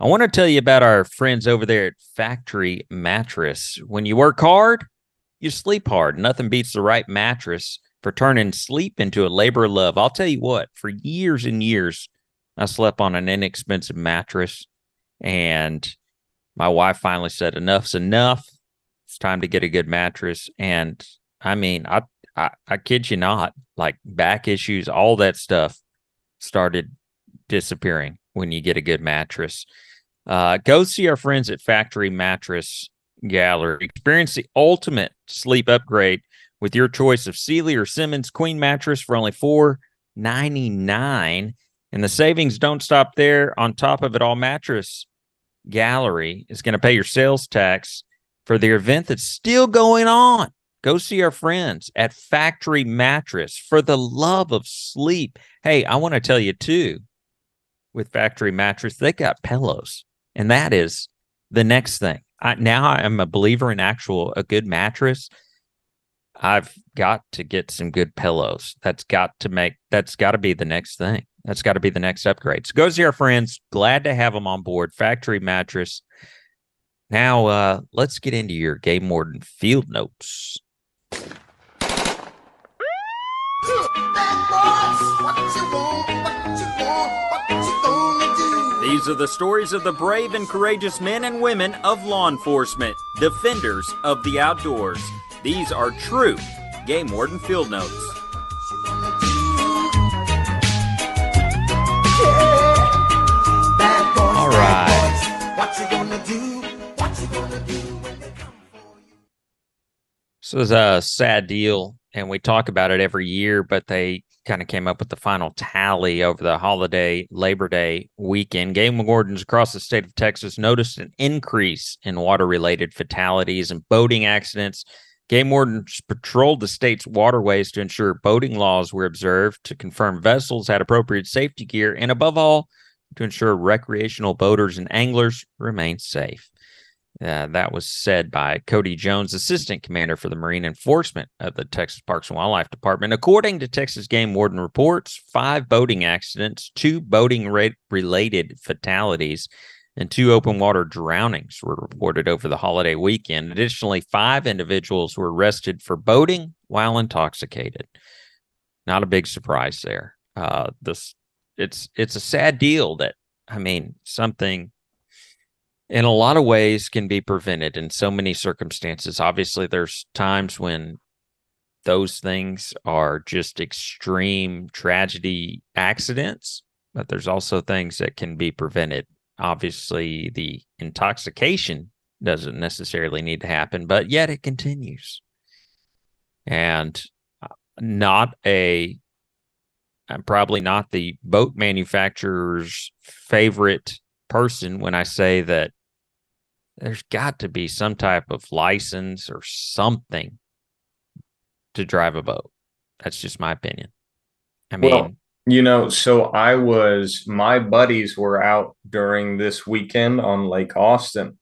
I want to tell you about our friends over there at Factory Mattress. When you work hard, you sleep hard. Nothing beats the right mattress for turning sleep into a labor of love. I'll tell you what, for years and years, I slept on an inexpensive mattress, and my wife finally said, Enough's enough. It's time to get a good mattress. And I mean, I, I, I kid you not, like back issues, all that stuff started disappearing when you get a good mattress. Uh, go see our friends at Factory Mattress Gallery. Experience the ultimate sleep upgrade with your choice of Sealy or Simmons Queen mattress for only four ninety nine. And the savings don't stop there. On top of it all, Mattress Gallery is going to pay your sales tax for the event that's still going on. Go see our friends at Factory Mattress for the love of sleep. Hey, I want to tell you too, with Factory Mattress, they got pillows, and that is the next thing. I, now I am a believer in actual a good mattress. I've got to get some good pillows. That's got to make that's got to be the next thing. That's got to be the next upgrade. So go see our friends. Glad to have them on board. Factory Mattress. Now uh let's get into your game warden field notes.
These are the stories of the brave and courageous men and women of law enforcement, defenders of the outdoors. These are true Game Warden Field Notes.
All right. So it's a sad deal, and we talk about it every year, but they kind of came up with the final tally over the holiday Labor Day weekend. Game wardens across the state of Texas noticed an increase in water related fatalities and boating accidents. Game wardens patrolled the state's waterways to ensure boating laws were observed, to confirm vessels had appropriate safety gear, and above all, to ensure recreational boaters and anglers remain safe. Uh, that was said by Cody Jones, assistant commander for the Marine Enforcement of the Texas Parks and Wildlife Department. According to Texas Game Warden reports, five boating accidents, two boating related fatalities, and two open water drownings were reported over the holiday weekend. Additionally, five individuals were arrested for boating while intoxicated. Not a big surprise there. Uh, this it's it's a sad deal that I mean something in a lot of ways can be prevented in so many circumstances. Obviously, there's times when those things are just extreme tragedy accidents, but there's also things that can be prevented. Obviously, the intoxication doesn't necessarily need to happen, but yet it continues. And uh, not a I'm probably not the boat manufacturer's favorite person when I say that there's got to be some type of license or something to drive a boat. That's just my opinion. I mean,
well, you know, so I was, my buddies were out during this weekend on Lake Austin.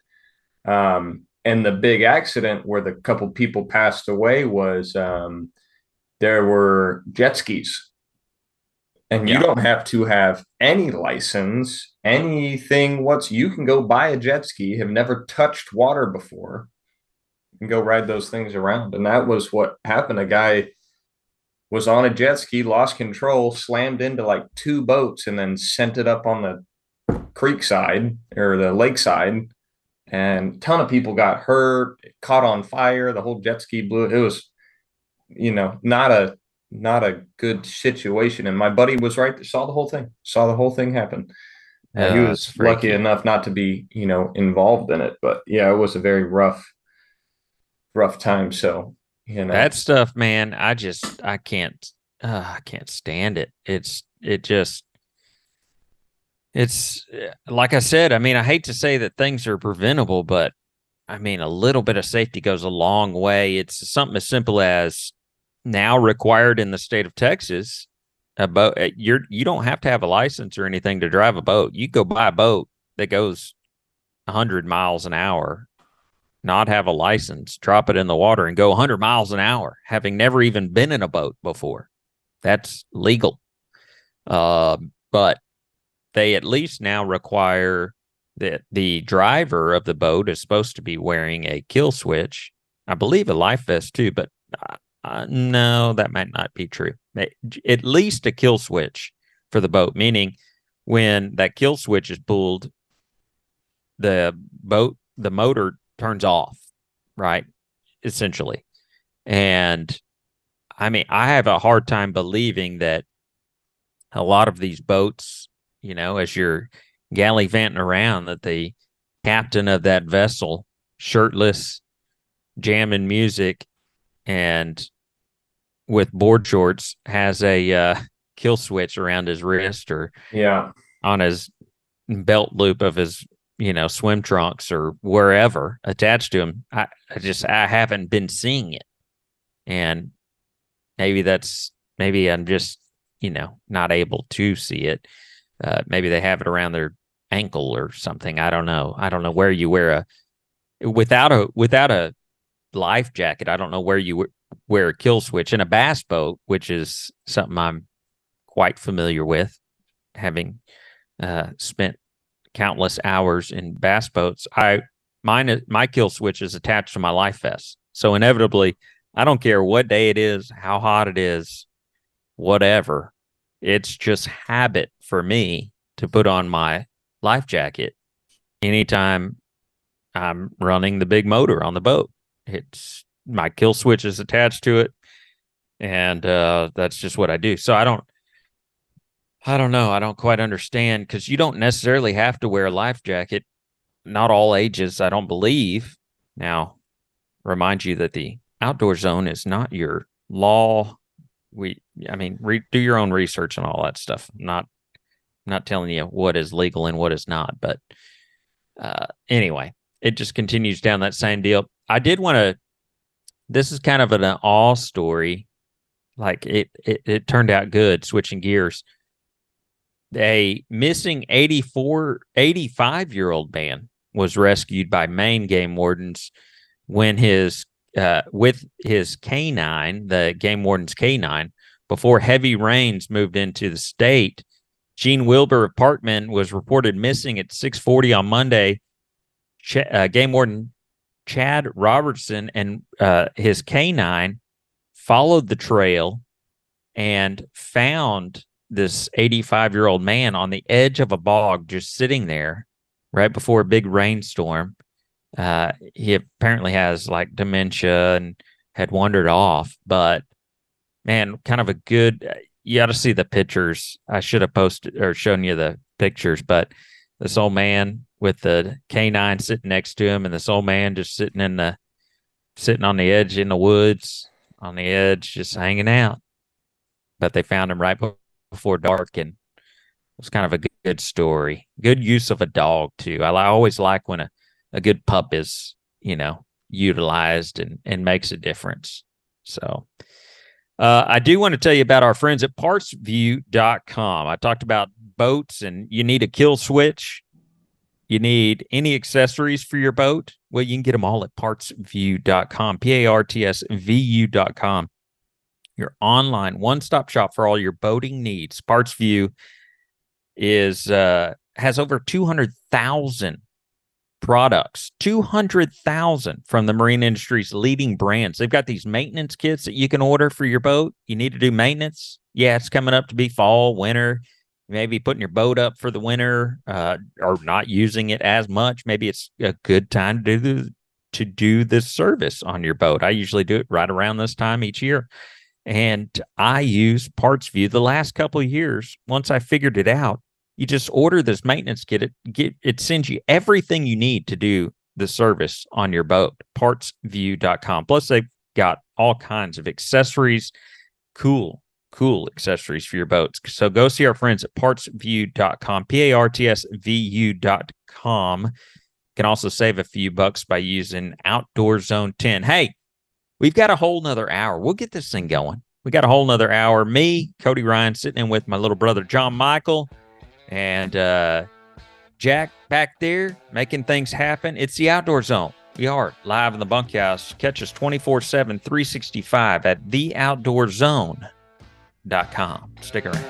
Um, and the big accident where the couple people passed away was um, there were jet skis and you don't have to have any license, anything. What's you can go buy a jet ski, have never touched water before, and go ride those things around. And that was what happened. A guy was on a jet ski, lost control, slammed into like two boats, and then sent it up on the creek side or the lake side. And a ton of people got hurt, caught on fire. The whole jet ski blew. It was, you know, not a not a good situation. And my buddy was right saw the whole thing, saw the whole thing happen. Uh, he was lucky enough not to be, you know, involved in it. But yeah, it was a very rough, rough time. So, you know,
That stuff, man, I just I can't uh, I can't stand it. It's it just it's uh, like I said, I mean, I hate to say that things are preventable, but I mean, a little bit of safety goes a long way. It's something as simple as now required in the state of Texas. A boat, uh, you're you don't have to have a license or anything to drive a boat. You go buy a boat that goes 100 miles an hour, not have a license, drop it in the water and go 100 miles an hour, having never even been in a boat before. That's legal. Uh, but they at least now require that the driver of the boat is supposed to be wearing a kill switch. I believe a life vest too, but uh, no, that might not be true. At least a kill switch for the boat, meaning when that kill switch is pulled, the boat, the motor turns off, right? Essentially. And I mean, I have a hard time believing that a lot of these boats, you know, as you're gallivanting around, that the captain of that vessel, shirtless, jamming music, and with board shorts, has a uh, kill switch around his wrist or
yeah,
on his belt loop of his you know swim trunks or wherever attached to him. I, I just i haven't been seeing it. And maybe that's maybe i'm just you know not able to see it. Uh, maybe they have it around their ankle or something. I don't know. I don't know where you wear a without a without a life jacket i don't know where you wear a kill switch in a bass boat which is something i'm quite familiar with having uh, spent countless hours in bass boats. I mine my kill switch is attached to my life vest, so inevitably, I don't care what day it is, how hot it is, whatever. It's just habit for me to put on my life jacket anytime I'm running the big motor on the boat. It's my kill switch is attached to it, and uh, that's just what I do. So I don't. I don't know. I don't quite understand because you don't necessarily have to wear a life jacket. Not all ages, I don't believe. Now, remind you that the outdoor zone is not your law. We, I mean, re- do your own research and all that stuff. Not, not telling you what is legal and what is not. But uh, anyway, it just continues down that same deal. I did want to. This is kind of an all story. Like it, it, it turned out good. Switching gears a missing 84 85 year old man was rescued by Maine game wardens when his uh, with his canine the game warden's canine before heavy rains moved into the state Gene Wilbur of Parkman was reported missing at 6:40 on Monday Ch- uh, game warden Chad Robertson and uh, his canine followed the trail and found this 85 year old man on the edge of a bog just sitting there right before a big rainstorm. Uh he apparently has like dementia and had wandered off but man kind of a good you got to see the pictures. I should have posted or shown you the pictures but this old man with the canine sitting next to him and this old man just sitting in the sitting on the edge in the woods on the edge just hanging out. But they found him right before dark and it was kind of a good, story. Good use of a dog too. I, I always like when a, a good pup is you know utilized and and makes a difference. So uh, i do want to tell you about our friends at partsvu.com i talked about boats and you need a kill switch you need any accessories for your boat well you can get them all at partsvu.com p-a-r-t-s-v-u.com your online one-stop shop for all your boating needs. PartsVu is uh, has over 200,000 products, 200,000 from the marine industry's leading brands. They've got these maintenance kits that you can order for your boat. You need to do maintenance. Yeah, it's coming up to be fall, winter. Maybe putting your boat up for the winter uh, or not using it as much. Maybe it's a good time to do the, to do this service on your boat. I usually do it right around this time each year. And I use PartsVu the last couple of years. Once I figured it out, you just order this maintenance kit. It get it sends you everything you need to do the service on your boat. Partsvu.com. Plus, they've got all kinds of accessories, cool, cool accessories for your boats. So go see our friends at partsvu.com, P A R T S V U.com. Can also save a few bucks by using Outdoor Zone 10. Hey, we've got a whole nother hour. We'll get this thing going. We got a whole nother hour. Me, Cody Ryan, sitting in with my little brother John Michael and uh, Jack back there making things happen. It's the Outdoor Zone. We are live in the bunkhouse. Catch us 24 7, 365 at theoutdoorzone.com. Stick around.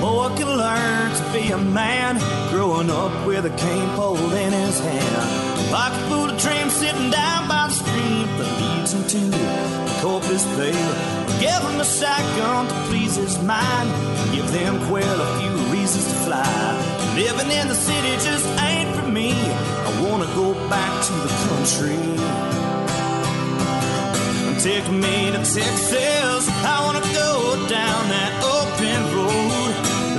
boy can learn to be a man growing up with a cane pole in his hand. Pocket full of dreams sitting down by the stream leads to the Corpus Bay. Give him a shotgun to please his mind. Give them quail a few reasons to fly. Living in the city just ain't for me. I wanna go back to the country. Take me to Texas. I wanna go down that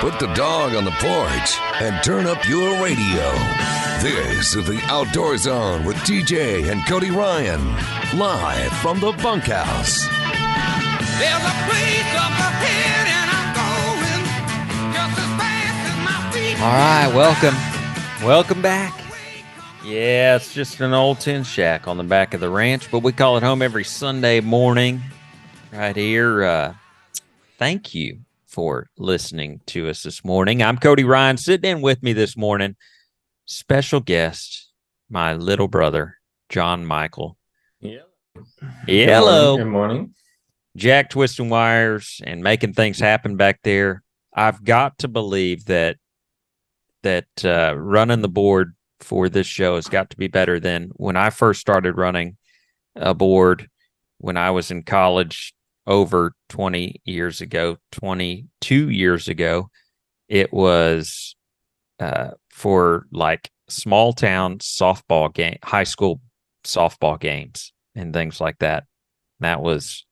Put the dog on the porch and turn up your radio. This is the Outdoor Zone with TJ and Cody Ryan, live from the bunkhouse.
There's a place up ahead and I'm going just as fast as my feet.
All right, welcome. Welcome back. Yeah, it's just an old tin shack on the back of the ranch, but we call it home every Sunday morning right here. Uh, thank you for listening to us this morning. I'm Cody Ryan, sitting in with me this morning. Special guest, my little brother, John Michael.
Yeah.
Hello.
Good morning.
Jack twisting wires and making things happen back there. I've got to believe that that uh, running the board for this show has got to be better than when I first started running a board when I was in college over 20 years ago, 22 years ago. It was uh, for like small town softball game, high school softball games and things like that. That was,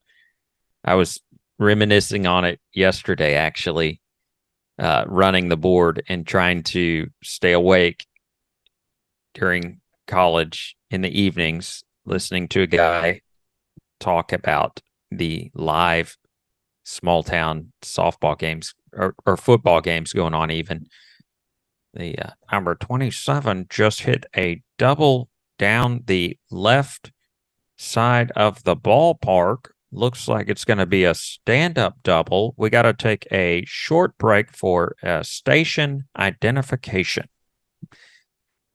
I was reminiscing on it yesterday, actually, uh, running the board and trying to stay awake during college in the evenings, listening to a guy talk about the live small town softball games or, or football games going on even. The uh, number 27 just hit a double down the left side of the ballpark. Looks like it's going to be a stand-up double. We got to take a short break for uh, station identification.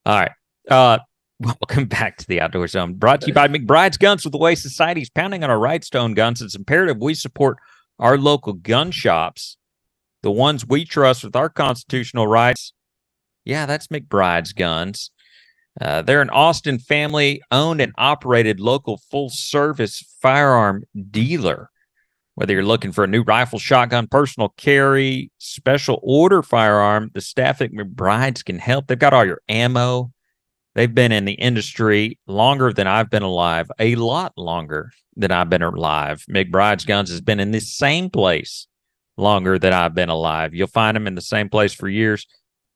All right uh Welcome back to the Outdoor Zone. Brought to you by McBride's Guns with the way society's pounding on our Rightstone guns. It's imperative we support our local gun shops, the ones we trust with our constitutional rights. Yeah, that's McBride's Guns. Uh, they're an Austin family owned and operated local full service firearm dealer. Whether you're looking for a new rifle, shotgun, personal carry, special order firearm, the staff at McBride's can help. They've got all your ammo, They've been in the industry longer than I've been alive, a lot longer than I've been alive. McBride's Guns has been in the same place longer than I've been alive. You'll find them in the same place for years.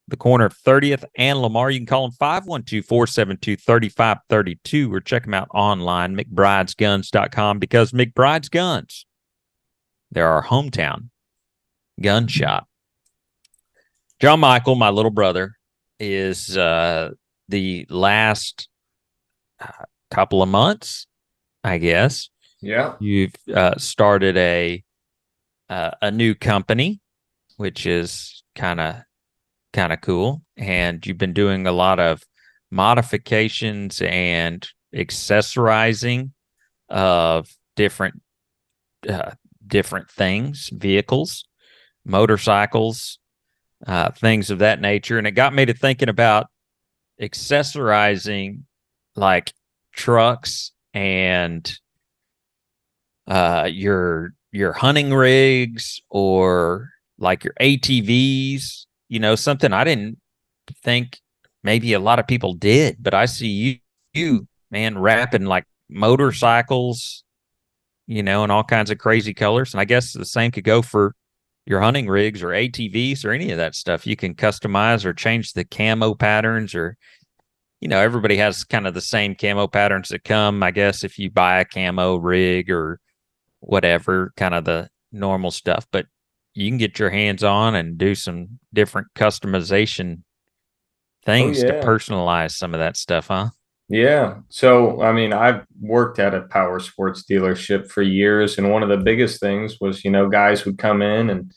The corner of 30th and Lamar. You can call them 512 472 3532 or check them out online, McBridesGuns.com, because McBride's Guns, they're our hometown gun shop. John Michael, my little brother, is uh, the last uh, couple of months, I guess.
Yeah.
You've uh, started a uh, a new company, which is kind of kind of cool, and you've been doing a lot of modifications and accessorizing of different uh, different things, vehicles, motorcycles, uh, things of that nature, and it got me to thinking about accessorizing like trucks and uh your your hunting rigs or like your ATVs, you know, something I didn't think maybe a lot of people did, but I see you you man wrapping like motorcycles, you know, and all kinds of crazy colors. And I guess the same could go for your hunting rigs or ATVs or any of that stuff. You can customize or change the camo patterns or you know, everybody has kind of the same camo patterns that come, I guess, if you buy a camo rig or whatever, kind of the normal stuff. But you can get your hands on and do some different customization oh, things
yeah.
to personalize some of that stuff, huh?
Yeah. So, I mean, I've worked at a power sports dealership for years. And one of the biggest things was, you know, guys would come in and,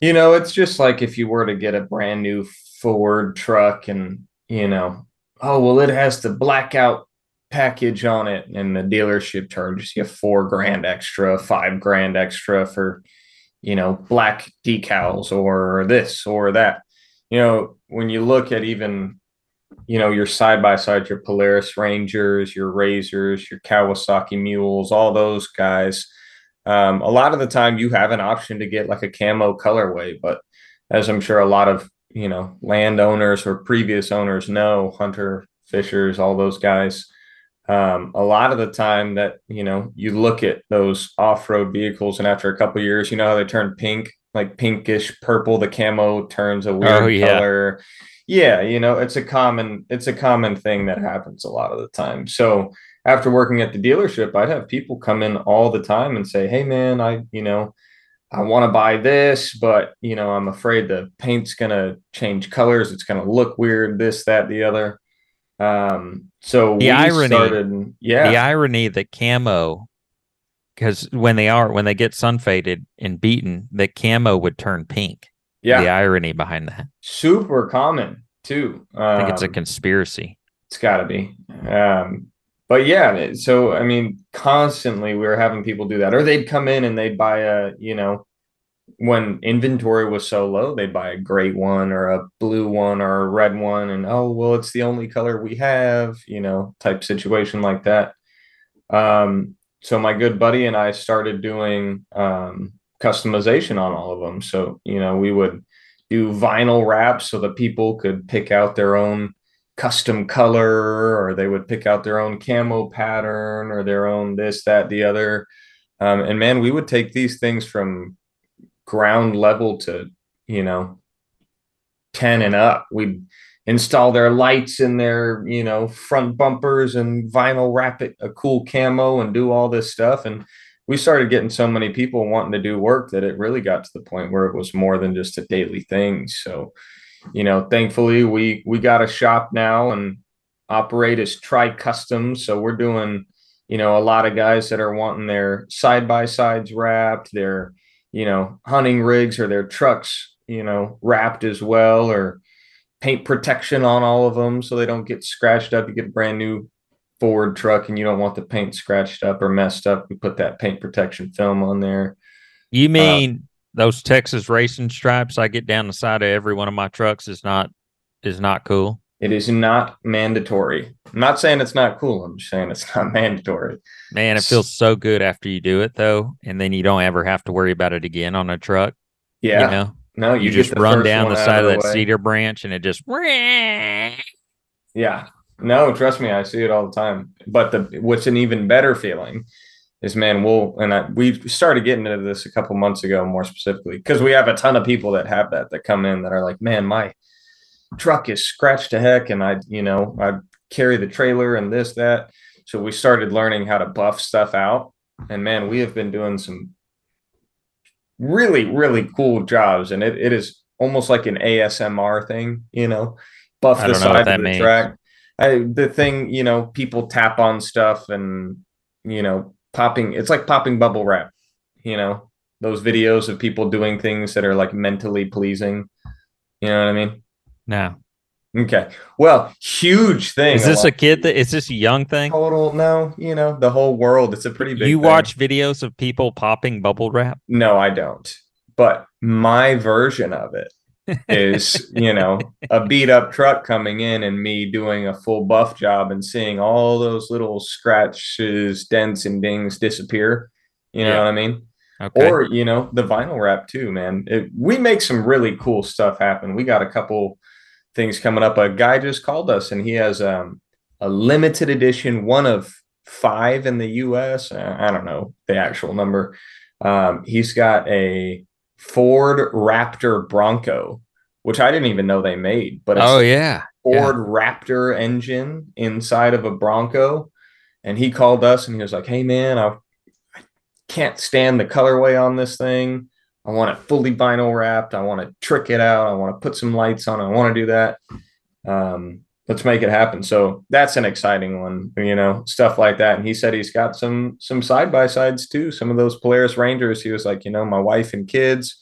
you know, it's just like if you were to get a brand new Ford truck and, you know, oh, well, it has the blackout package on it. And the dealership charges you four grand extra, five grand extra for, you know, black decals or this or that. You know, when you look at even you know your side by side your polaris rangers your RZRs your kawasaki mules all those guys. Um, a lot of the time you have an option to get like a camo colorway but as i'm sure a lot of you know landowners or previous owners know hunter fishers all those guys um, a lot of the time that you know you look at those off-road vehicles and after a couple years you know how they turn pink? Like pinkish purple the camo turns a weird
Oh, yeah.
color yeah you know it's a common it's a common thing that happens a lot of the time. So after working at the dealership i'd have people come in all the time and say hey man i you know i want to buy this but you know i'm afraid the paint's going to change colors. It's going to look weird this that the other. Um so
The
we
irony-
started yeah.
The irony that camo, because when they are when they get sun faded and beaten, the camo would turn pink.
Yeah
The irony behind that.
super common too
I think it's a
Um,
conspiracy.
It's got to be. Um, but yeah, so I mean, constantly we were having people do that, or they'd come in and they'd buy a, you know, when inventory was so low, they'd buy a gray one or a blue one or a red one, and oh, well, it's the only color we have, you know, type situation like that. Um, so my good buddy and I started doing um, customization on all of them. So, you know, we would do vinyl wraps so that people could pick out their own custom color or they would pick out their own camo pattern or their own this that the other. Um, and man we would take these things from ground level to you know 10 and up. We'd install their lights in their you know front bumpers and vinyl wrap it a cool camo and do all this stuff. And we started getting so many people wanting to do work that it really got to the point where it was more than just a daily thing so you know thankfully we we got a shop now and operate as tri custom. so we're doing you know a lot of guys that are wanting their side by sides wrapped their you know hunting rigs or their trucks you know wrapped as well or paint protection on all of them so they don't get scratched up you get a brand new ford truck and you don't want the paint scratched up or messed up we put that paint protection film on there
You uh, mean those Texas racing stripes I get down the side of every one of my trucks is not is not cool?
it is not mandatory i'm not saying it's not cool i'm just saying it's not *laughs* mandatory
Man, it feels so good after you do it though, and then you don't ever have to worry about it again on a truck.
yeah
You know,
no
you,
get
just run down the side of
the
that
way.
cedar branch and it just
Yeah. No, trust me, I see it all the time. But the what's an even better feeling is, man, we'll and I, we started getting into this a couple months ago, more specifically, because we have a ton of people that have that that come in that are like, man, my truck is scratched to heck, and I, you know, I carry the trailer and this that. So we started learning how to buff stuff out, and man, we have been doing some really really cool jobs, and it, it is almost like an ASMR thing, you know, buff the
don't know what
side of the
means.
track. I, the thing, you know, people tap on stuff and you know, popping. It's like popping bubble wrap. You know, those videos of people doing things that are like mentally pleasing. You know what I mean?
No.
Okay. Well, huge thing.
Is this a kid that is this a young thing?
total? No, you know, the whole world. It's a pretty big.
You
thing.
watch videos of people popping bubble wrap?
No, I don't. But my version of it is, you know, a beat up truck coming in and me doing a full buff job and seeing all those little scratches, dents, and dings disappear. You know
Yeah.
what I mean?
Okay.
Or, you know, the vinyl wrap too, man. It, we make some really cool stuff happen. We got a couple things coming up. A guy just called us and he has um, a limited edition, one of five in the US. I don't know the actual number. Um, he's got a Ford Raptor Bronco, which I didn't even know they made, but it's
oh yeah.
Ford Raptor engine inside of a Bronco. And he called us and he was like, Hey man, I, I can't stand the colorway on this thing. I want it fully vinyl wrapped. I want to trick it out. I want to put some lights on. it. I want to do that. Um, let's make it happen. So that's an exciting one, you know, stuff like that. And he said he's got some some side by sides too. Some of those Polaris Rangers. He was like, you know, my wife and kids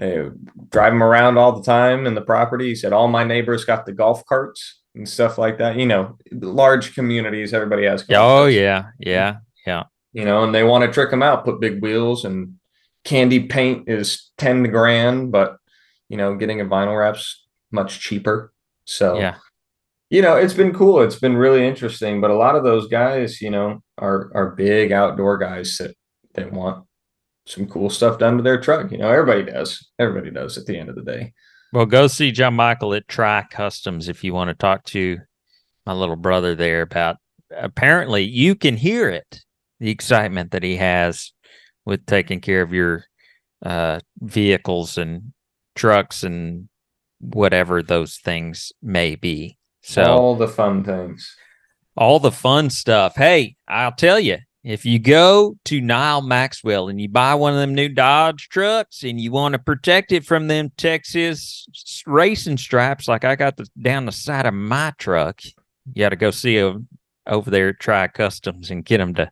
uh, drive them around all the time in the property. He said all my neighbors got the golf carts and stuff like that. You know, large communities, everybody has.
Oh yeah. Yeah. Yeah.
you know, and they want to trick them out, put big wheels and candy paint is 10 grand, but you know, getting a vinyl wrap's much cheaper. So,
Yeah.
You know, it's been cool. It's been really interesting, but a lot of those guys, you know, are, are big outdoor guys that, that want some cool stuff done to their truck. You know, everybody does. Everybody does at the end of the day.
Well, go see John Michael at Tri Customs if you want to talk to my little brother there about. Apparently, you can hear it, the excitement that he has with taking care of your uh, vehicles and trucks and whatever those things may be. So
all the fun things.
all the fun stuff. Hey, I'll tell you, if you go to Nyle Maxwell and you buy one of them new Dodge trucks and you want to protect it from them Texas racing stripes, like I got the, down the side of my truck, you got to go see them over there at Tri Customs and get them to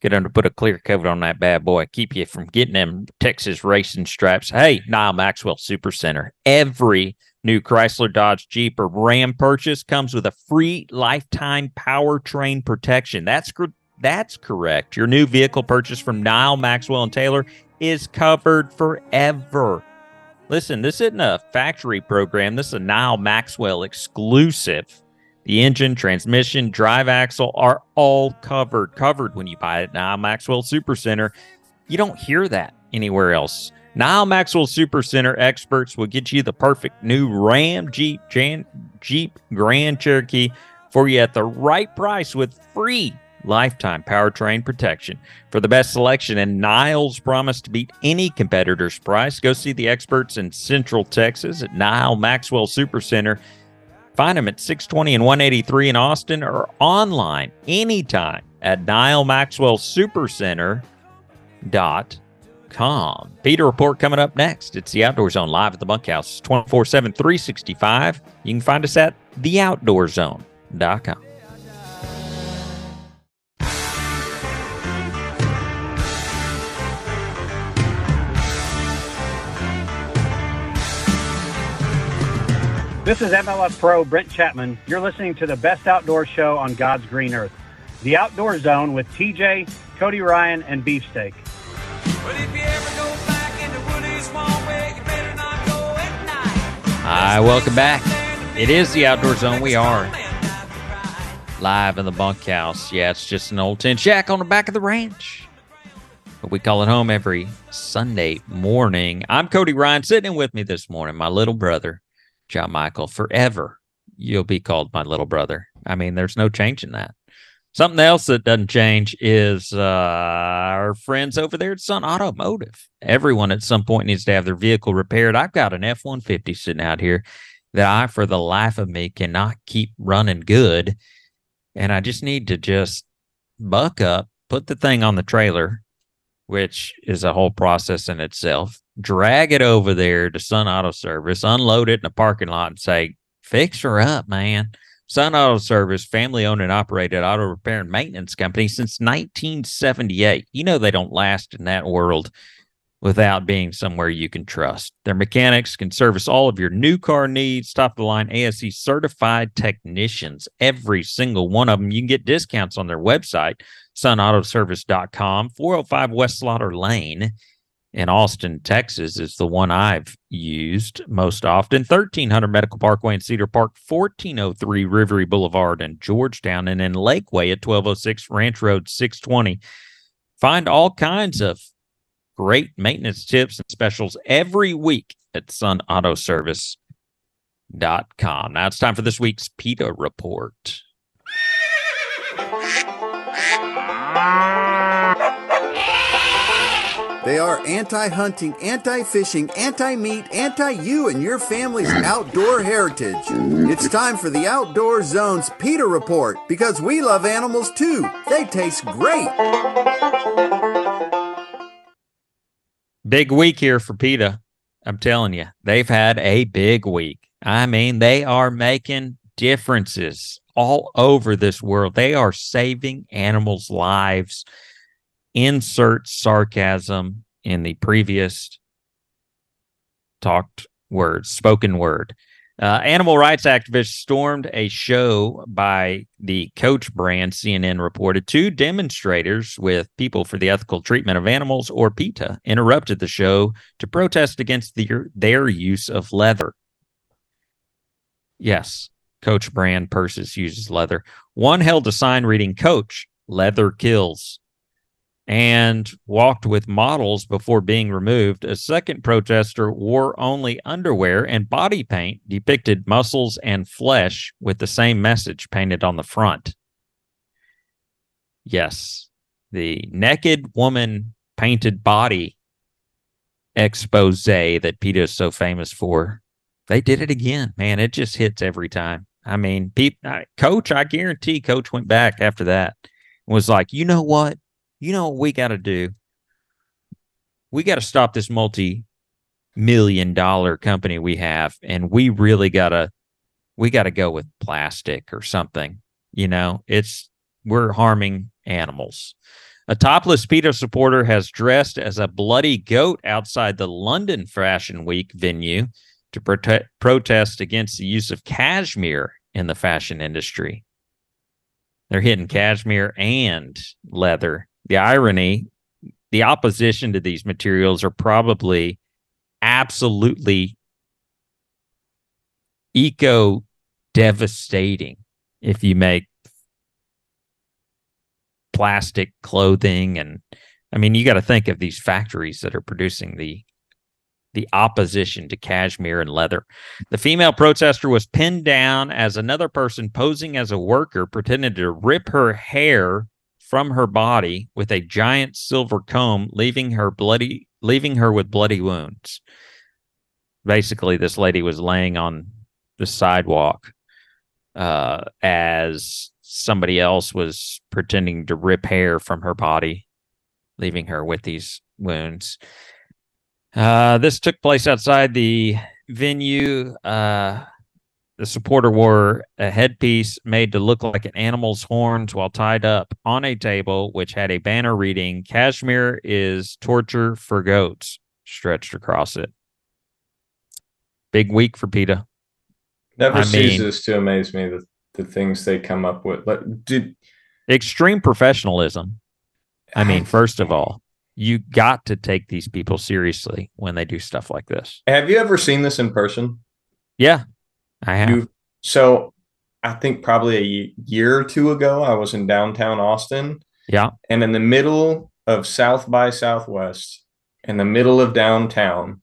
get them to put a clear coat on that bad boy. Keep you from getting them Texas racing stripes. Hey, Nyle Maxwell Super Center. Every new Chrysler, Dodge, Jeep, or Ram purchase comes with a free lifetime powertrain protection. That's cor- that's correct. Your new vehicle purchase from Nyle Maxwell and Taylor is covered forever. Listen, this isn't a factory program. This is a Nyle Maxwell exclusive. The engine, transmission, drive axle are all covered. Covered when you buy it at Nyle Maxwell Supercenter. You don't hear that anywhere else. Nyle Maxwell Supercenter experts will get you the perfect new Ram Jeep Jan, Jeep Grand Cherokee for you at the right price with free lifetime powertrain protection. For the best selection and Nyle's promise to beat any competitor's price, go see the experts in Central Texas at Nyle Maxwell Supercenter. Find them at 620 and 183 in Austin or online anytime at NyleMaxwellSupercenter.com. PETA Report coming up next. It's the Outdoor Zone live at the bunkhouse 24 7, 365. You can find us at theoutdoorzone.com.
This is MLF Pro Brent Chapman. You're listening to the best outdoor show on God's green earth, The Outdoor Zone with TJ, Cody Ryan, and Beefsteak.
Hi, welcome back. It is the Outdoor Zone. We are live in the bunkhouse. Yeah, it's just an old tin shack on the back of the ranch. But we call it home every Sunday morning. I'm Cody Ryan. Sitting with me this morning, my little brother, John Michael. Forever, you'll be called my little brother. I mean, there's no changing that. Something else that doesn't change is uh, our friends over there at Sun Automotive. Everyone at some point needs to have their vehicle repaired. I've got an F 150 sitting out here that I, for the life of me, cannot keep running good. And I just need to just buck up, put the thing on the trailer, which is a whole process in itself, drag it over there to Sun Auto Service, unload it in a parking lot, and say, fix her up, man. Sun Auto Service, family owned and operated auto repair and maintenance company since 1978. You know, they don't last in that world without being somewhere you can trust. Their mechanics can service all of your new car needs, top of the line ASE certified technicians, every single one of them. You can get discounts on their website, sunautoservice.com, 405 West Slaughter Lane in Austin, Texas is the one I've used most often. 1300 Medical Parkway in Cedar Park, 1403 Rivery Boulevard in Georgetown, and in Lakeway at 1206 Ranch Road 620. Find all kinds of great maintenance tips and specials every week at sunautoservice.com. Now it's time for this week's PETA report.
They are anti hunting, anti fishing, anti meat, anti you and your family's mm. outdoor heritage. It's mm-hmm. time for the Outdoor Zone's PETA Report because we love animals too. They taste great.
Big week here for PETA. I'm telling you, they've had a big week. I mean, they are making differences all over this world. They are saving animals' lives insert sarcasm in the previous talked word, spoken word. Uh, animal rights activists stormed a show by the Coach brand, CNN reported. Two demonstrators with People for the Ethical Treatment of Animals, or PETA, interrupted the show to protest against the, their use of leather. Yes, Coach brand purses uses leather. One held a sign reading, Coach, leather kills and walked with models before being removed. A second protester wore only underwear and body paint depicted muscles and flesh with the same message painted on the front. Yes, the naked woman painted body expose that PETA is so famous for. They did it again, man. It just hits every time. I mean, pe- coach, I guarantee coach went back after that and was like, you know what? You know what we got to do? We got to stop this multi million dollar company we have and we really got to we got to go with plastic or something. You know, it's we're harming animals. A topless PETA supporter has dressed as a bloody goat outside the London Fashion Week venue to prote- protest against the use of cashmere in the fashion industry. They're hitting cashmere and leather the irony, the opposition to these materials are probably absolutely eco devastating if you make plastic clothing and I mean you got to think of these factories that are producing the the opposition to cashmere and leather. The female protester was pinned down as another person posing as a worker pretended to rip her hair from her body with a giant silver comb, leaving her bloody, leaving her with bloody wounds. Basically, this lady was laying on the sidewalk uh, as somebody else was pretending to rip hair from her body, leaving her with these wounds. Uh, this took place outside the venue. Uh, the supporter wore a headpiece made to look like an animal's horns while tied up on a table, which had a banner reading, Cashmere is torture for goats, stretched across it. Big week for PETA.
Never I ceases mean, to amaze me the, the things they come up with. Like, did
extreme professionalism. I mean, first of all, you got to take these people seriously when they do stuff like this.
Have you ever seen this in person?
Yeah, I have. You,
so I think probably a year or two ago, I was in downtown Austin.
Yeah.
And in the middle of South by Southwest, in the middle of downtown,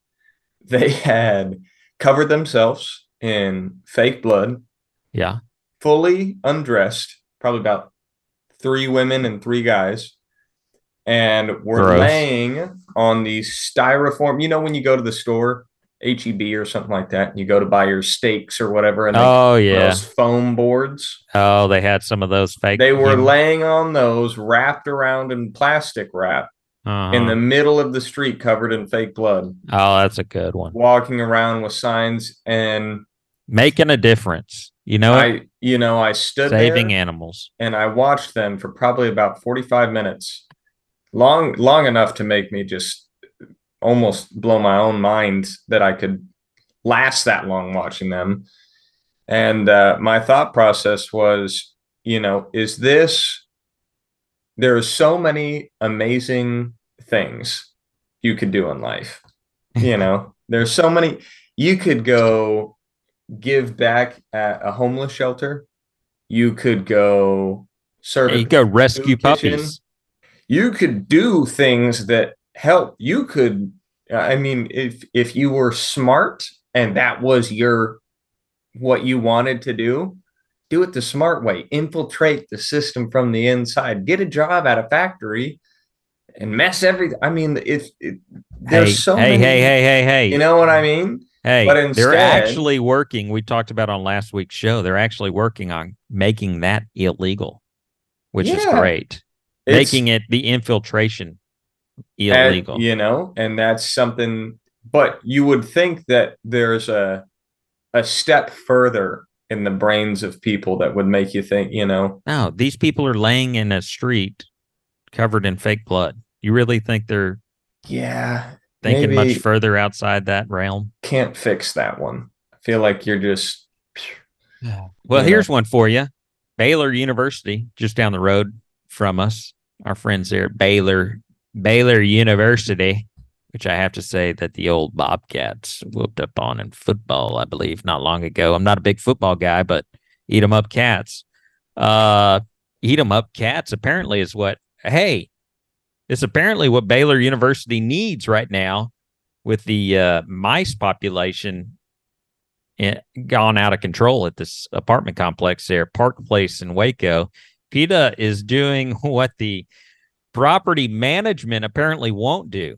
they *laughs* had covered themselves in fake blood.
Yeah.
fully undressed, probably about three women and three guys, and were
Gross.
laying on these styrofoam. You know, when you go to the store, HEB or something like that, and you go to buy your steaks or whatever, and they-
Oh, yeah.
those foam boards.
Oh, they had some of those fake.
They were laying on those, wrapped around in plastic wrap,
Uh-huh.
in the middle of the street, covered in fake blood,
Oh, that's a good one.
walking around with signs and
Making a difference. You know, it?
I, you know, I stood
saving animals.
and I watched them for probably about 45 minutes. Long long enough to make me just almost blow my own mind that I could last that long watching them. And uh, my thought process was, you know, is this there are so many amazing things you could do in life. *laughs* You know, there's so many you could go give back at a homeless shelter. You could go serve.
You go rescue
kitchen.
puppies.
You could do things that help. You could. Uh, I mean, if if you were smart and that was your what you wanted to do, do it the smart way. Infiltrate the system from the inside. Get a job at a factory and mess everything. I mean, if it, there's
Hey,
so
hey,
many.
hey, hey, hey, hey.
You know what I mean?
Hey,
But instead, they're
actually working. We talked about on last week's show. They're actually working on making that illegal, which is great. Making it the infiltration
And,
illegal.
you know, and that's something. But you would think that there's a a step further in the brains of people that would make you think, you know,
No, these people are laying in a street covered in fake blood. You really think they're
yeah,
thinking
maybe
much further outside that realm?
can't fix that one. I feel like you're just
Well,
you
here's
know.
one for you. Baylor University, just down the road from us, our friends there at Baylor, Baylor University, which I have to say that the old Bobcats whooped up on in football, I believe, not long ago. I'm not a big football guy, but eat 'em up cats. Uh, eat 'em up cats apparently is what, hey, it's apparently what Baylor University needs right now with the uh, mice population eh, gone out of control at this apartment complex there, Park Place in Waco. PETA is doing *laughs* what the property management apparently won't do,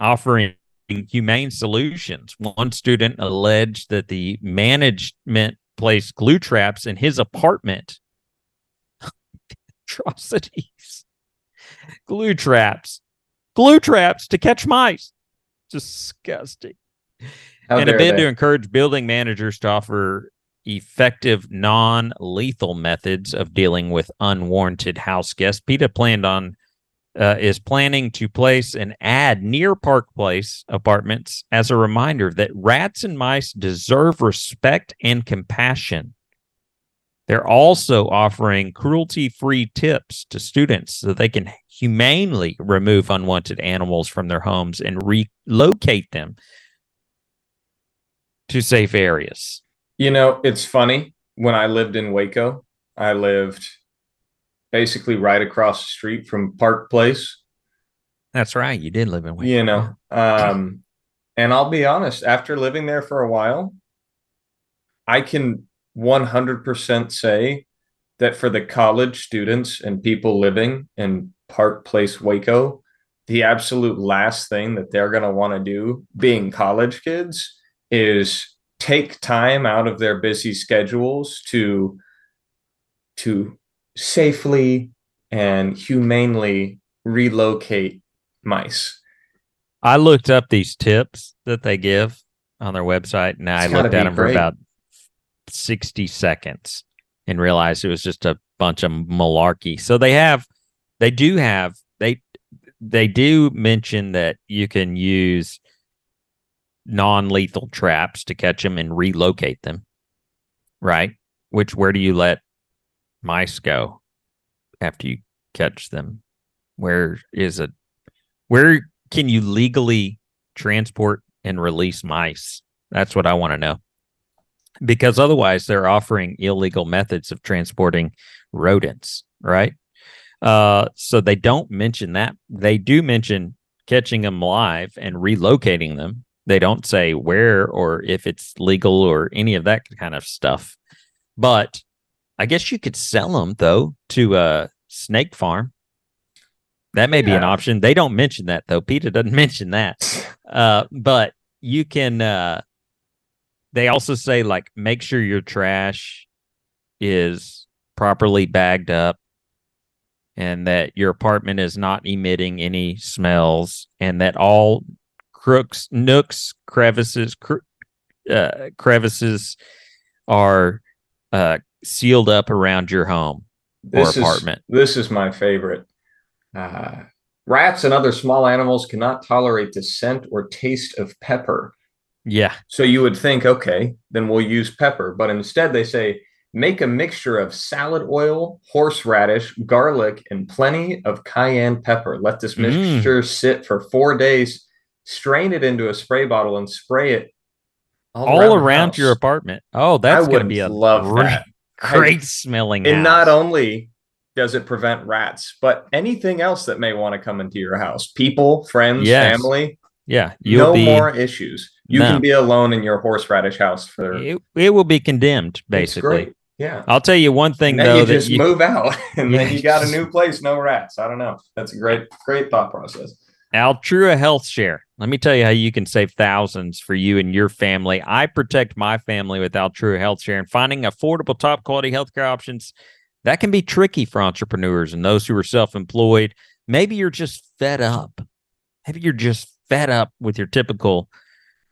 offering humane solutions. One student alleged that the management placed glue traps in his apartment. *laughs* Atrocities. glue traps. Glue traps to catch mice. Disgusting
How
in a bid to encourage building managers to offer effective non-lethal methods of dealing with unwarranted house guests PETA planned on uh, is planning to place an ad near Park Place apartments as a reminder that rats and mice deserve respect and compassion. They're also offering cruelty free tips to students so they can humanely remove unwanted animals from their homes and relocate them to safe areas.
You know, it's funny. When I lived in Waco, I lived basically right across the street from Park Place.
That's right. You did live in Waco.
You know, um, and I'll be honest, after living there for a while, I can 100% say that for the college students and people living in Park Place, Waco, the absolute last thing that they're going to want to do, being college kids, is take time out of their busy schedules to to safely and humanely relocate mice.
I looked up these tips that they give on their website and I looked at them for about 60 seconds and realized it was just a bunch of malarkey. So they have they do have they they do mention that you can use non-lethal traps to catch them and relocate them. Right? Which where do you let mice go after you catch them? Where is it? Where can you legally transport and release mice? That's what I want to know. Because otherwise, they're offering illegal methods of transporting rodents, right? Uh, so they don't mention that. They do mention catching them live and relocating them. They don't say where or if it's legal or any of that kind of stuff. But I guess you could sell them though to a snake farm. That may be an option. They don't mention that though. PETA doesn't *laughs* mention that. Uh, but you can. Uh, they also say like make sure your trash is properly bagged up, and that your apartment is not emitting any smells, and that all crooks, nooks, crevices, cr- uh, crevices are uh, sealed up around your home or
This
apartment.
Is, this is my favorite. Uh, rats and other small animals cannot tolerate the scent or taste of pepper.
Yeah.
So you would think, okay, then we'll use pepper. But instead, they say make a mixture of salad oil, horseradish, garlic, and plenty of cayenne pepper. Let this
Mm.
mixture sit for four days. Strain it into a spray bottle and spray it
all
the
around
house.
your apartment. Oh, that's going to be a
love that.
Great smelling.
And
house.
not only does it prevent rats, but anything else that may want to come into your house, people, friends,
Yes.
family,
yeah, you'll
no
be,
more issues. You
No.
can be alone in your horseradish house for
It, it will be condemned, basically.
Yeah.
I'll tell you one thing though
you just
you,
move out *laughs* and then you got a new place, no rats. I don't know. That's a great, great thought process.
Altrua Health Share. Let me tell you how you can save thousands for you and your family. I protect my family with Altrua Health Share and finding affordable, top quality healthcare options that can be tricky for entrepreneurs and those who are self employed. Maybe you're just fed up. Maybe you're just fed up with your typical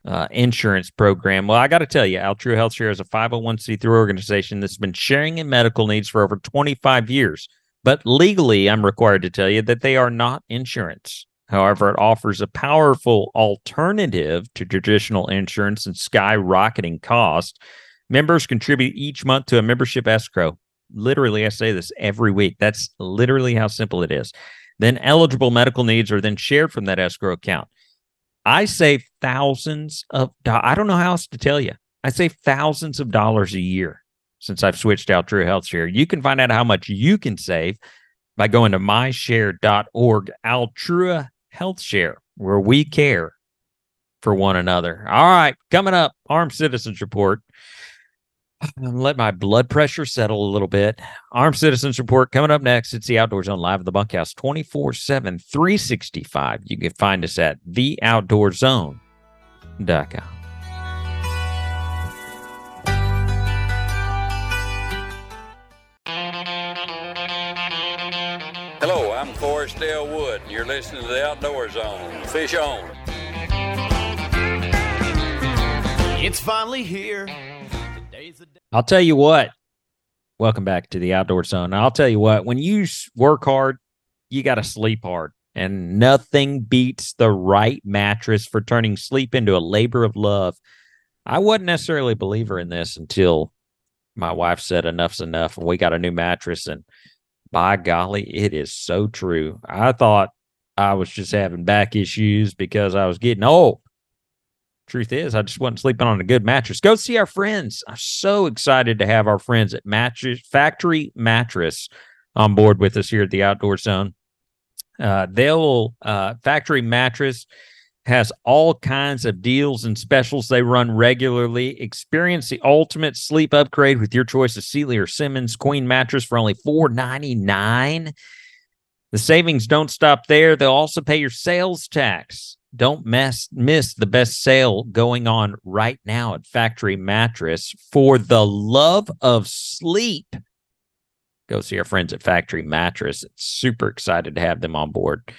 uh, insurance program. Well, I got to tell you, Altrua Health Share is a 501c3 organization that's been sharing in medical needs for over 25 years. But legally, I'm required to tell you that they are not insurance. However, it offers a powerful alternative to traditional insurance and skyrocketing cost. Members contribute each month to a membership escrow. Literally, I say this every week. That's literally how simple it is. Then eligible medical needs are then shared from that escrow account. I save thousands of do- I don't know how else to tell you. I save thousands of dollars a year since I've switched to Altrua Health Share. You can find out how much you can save by going to myshare.org, Altrua Health Share, where we care for one another. All right, coming up, Armed Citizens Report. Let my blood pressure settle a little bit. Armed Citizens Report coming up next. It's the Outdoor Zone live at the bunkhouse 24 7, 365. You can find us at theoutdoorzone.com.
Hello, I'm Forrest L. Wood, and you're listening to the Outdoor Zone. Fish on.
It's finally here.
I'll tell you what. Welcome back to the Outdoor Zone. I'll tell you what, when you work hard, you got to sleep hard. And nothing beats the right mattress for turning sleep into a labor of love. I wasn't necessarily a believer in this until my wife said enough's enough and we got a new mattress. And by golly, it is so true. I thought I was just having back issues because I was getting old. Truth is, I just wasn't sleeping on a good mattress. Go see our friends. I'm so excited to have our friends at Mattress Factory Mattress on board with us here at the Outdoor Zone. Uh, they'll uh, Factory Mattress has all kinds of deals and specials they run regularly. Experience the ultimate sleep upgrade with your choice of Sealy or Simmons Queen mattress for only $4.99. The savings don't stop there. They'll also pay your sales tax. Don't mess miss the best sale going on right now at Factory Mattress for the love of sleep. Go see our friends at Factory Mattress. It's super excited to have them on board.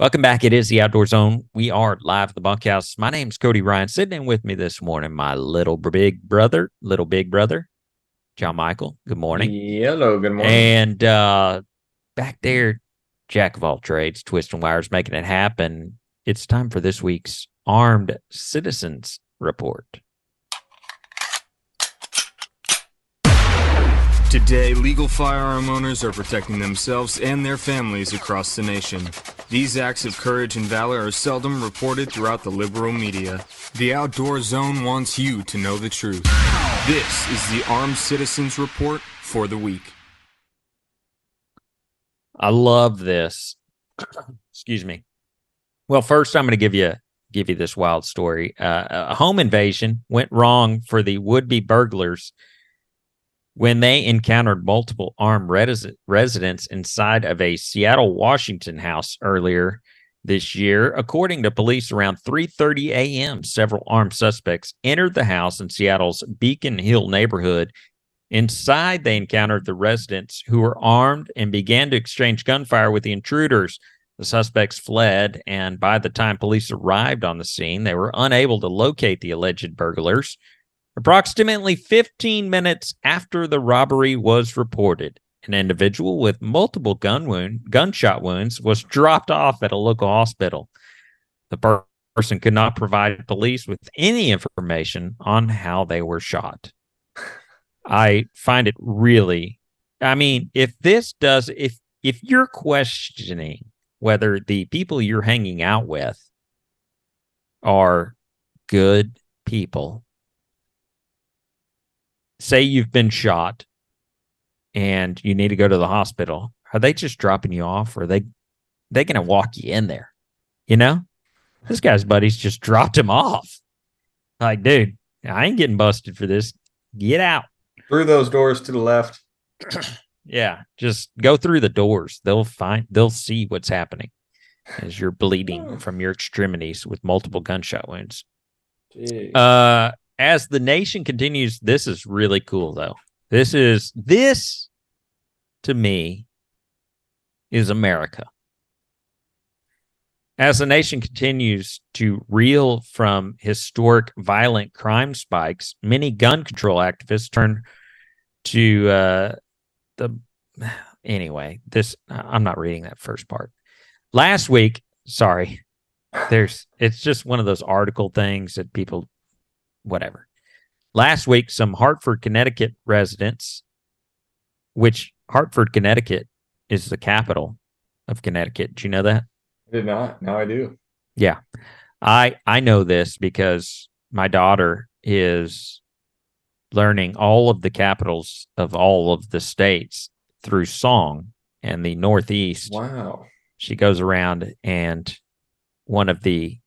Welcome back. It is the Outdoor Zone. We are live at the bunkhouse. My name's Cody Ryan. Sitting in with me this morning, my little big brother, little big brother, John Michael. Good morning.
Hello, good morning.
And uh back there, Jack of all trades, twisting wires, making it happen. It's time for this week's Armed Citizens Report.
Today, legal firearm owners are protecting themselves and their families across the nation. These acts of courage and valor are seldom reported throughout the liberal media. The Outdoor Zone wants you to know the truth. This is the Armed Citizens Report for the week.
I love this. *clears throat* Excuse me. Well, first I'm going to give you give you this wild story. Uh, a home invasion went wrong for the would-be burglars when they encountered multiple armed res- residents inside of a Seattle, Washington house earlier this year. According to police, around 3:30 a.m., several armed suspects entered the house in Seattle's Beacon Hill neighborhood. Inside, they encountered the residents who were armed and began to exchange gunfire with the intruders. The suspects fled, and by the time police arrived on the scene, they were unable to locate the alleged burglars. Approximately 15 minutes after the robbery was reported, an individual with multiple gun wound, gunshot wounds was dropped off at a local hospital. The per- person could not provide police with any information on how they were shot. I find it really I mean, if this does if if you're questioning whether the people you're hanging out with are good people, say you've been shot and you need to go to the hospital, are they just dropping you off or are they they gonna walk you in there? You know? This guy's buddies just dropped him off. Like, dude, I ain't getting busted for this. Get out.
Through those doors to the left. *clears throat*
Yeah, just go through the doors. They'll find they'll see what's happening as you're bleeding *sighs* from your extremities with multiple gunshot wounds.
Jeez.
Uh as the nation continues, this is really cool though. This is this to me is America. As the nation continues to reel from historic violent crime spikes, many gun control activists turn to uh, the. Anyway, this I'm not reading that first part. Last week, sorry, there's it's just one of those article things that people, whatever. Last week, some Hartford, Connecticut residents, which Hartford, Connecticut is the capital of Connecticut. Do you know that?
I did not. Now I do.
Yeah. I I know this because my daughter is learning all of the capitals of all of the states through song and the Northeast.
Wow.
She goes around and one of the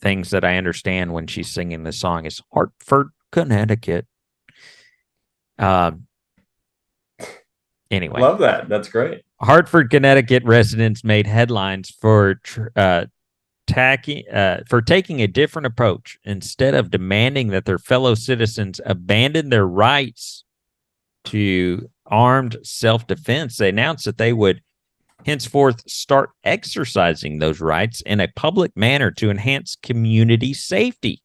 things that I understand when she's singing the song is Hartford, Connecticut. Um anyway.
Love that. That's great.
Hartford, Connecticut residents made headlines for tr- uh, tacky, uh, for taking a different approach. Instead of demanding that their fellow citizens abandon their rights to armed self-defense, they announced that they would henceforth start exercising those rights in a public manner to enhance community safety.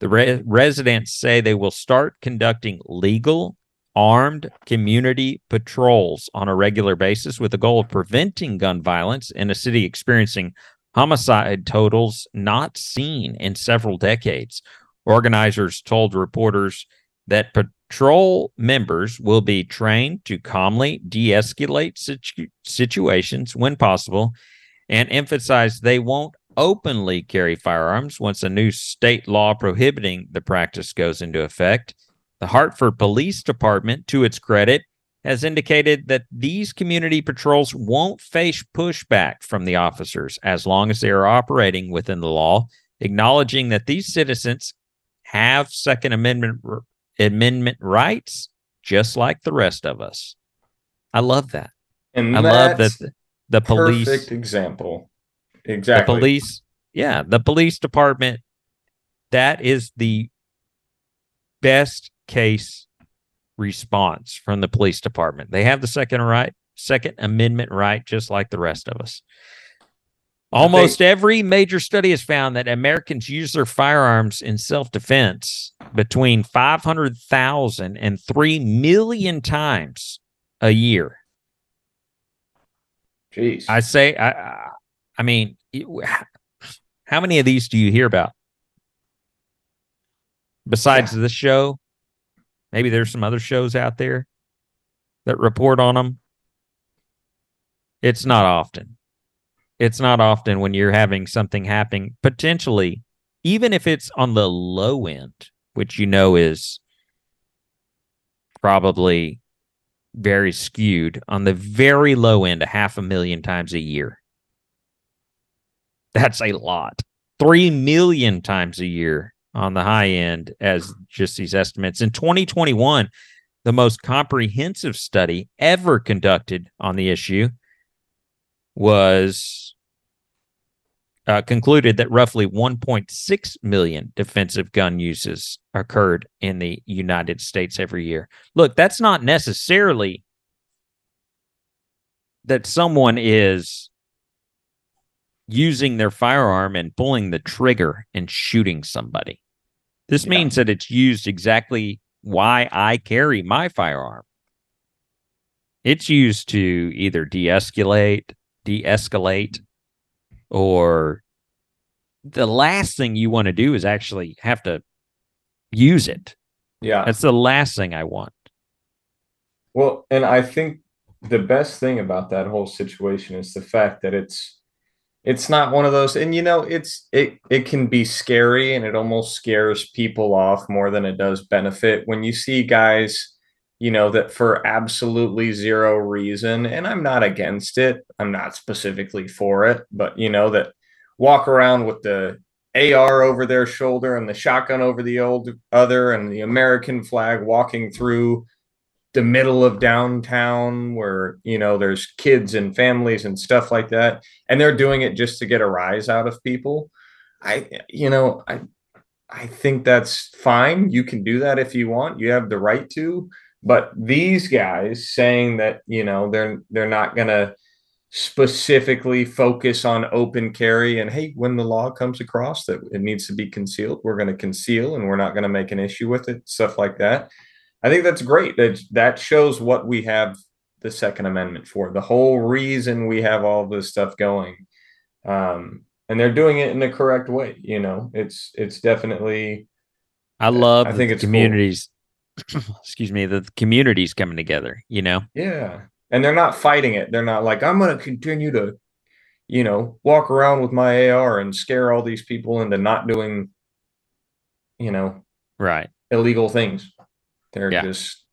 The re- residents say they will start conducting legal armed community patrols on a regular basis with the goal of preventing gun violence in a city experiencing homicide totals not seen in several decades. Organizers told reporters that patrol members will be trained to calmly de escalate situ- situations when possible and emphasize they won't openly carry firearms once a new state law prohibiting the practice goes into effect. The Hartford Police Department, to its credit, has indicated that these community patrols won't face pushback from the officers as long as they are operating within the law, acknowledging that these citizens have Second Amendment amendment rights just like the rest of us. I love that.
And
I love that the, the police
Perfect example. Exactly.
the police yeah the police department that is the best case response from the police department they have the second right second amendment right just like the rest of us almost every major study has found that americans use their firearms in self-defense between 500000 and 3 million times a year
Jeez.
I say, I, I, mean, how many of these do you hear about? Besides this show, maybe there's some other shows out there that report on them. It's not often. It's not often when you're having something happening, potentially, even if it's on the low end, which you know is probably very skewed on the very low end, a half a million times a year. That's a lot. Three million times a year on the high end, as just these estimates. In 2021, the most comprehensive study ever conducted on the issue was uh, concluded that roughly 1.6 million defensive gun uses occurred in the United States every year. Look, that's not necessarily that someone is using their firearm and pulling the trigger and shooting somebody. This means that it's used exactly why I carry my firearm. It's used to either de-escalate, de-escalate, or the last thing you want to do is actually have to use it.
Yeah.
That's the last thing I want.
Well, and I think the best thing about that whole situation is the fact that it's it's not one of those and you know it's it it can be scary and it almost scares people off more than it does benefit when you see guys you know that for absolutely zero reason and I'm not against it I'm not specifically for it but you know that walk around with the AR over their shoulder and the shotgun over the old other and the American flag walking through the middle of downtown where you know there's kids and families and stuff like that and they're doing it just to get a rise out of people i you know i i think that's fine. You can do that if you want. You have the right to but these guys saying that you know they're they're not going to specifically focus on open carry and hey when the law comes across that it needs to be concealed we're going to conceal and we're not going to make an issue with it stuff like that I think that's great. That that shows what we have the Second Amendment for. The whole reason we have all this stuff going, um, and they're doing it in the correct way. You know, it's it's definitely.
I love.
I think it's
communities. *clears throat* excuse me, the communities coming together. You know.
Yeah, and they're not fighting it. They're not like I'm going to continue to, you know, walk around with my AR and scare all these people into not doing, you know,
right
illegal things. They're
Yeah.
just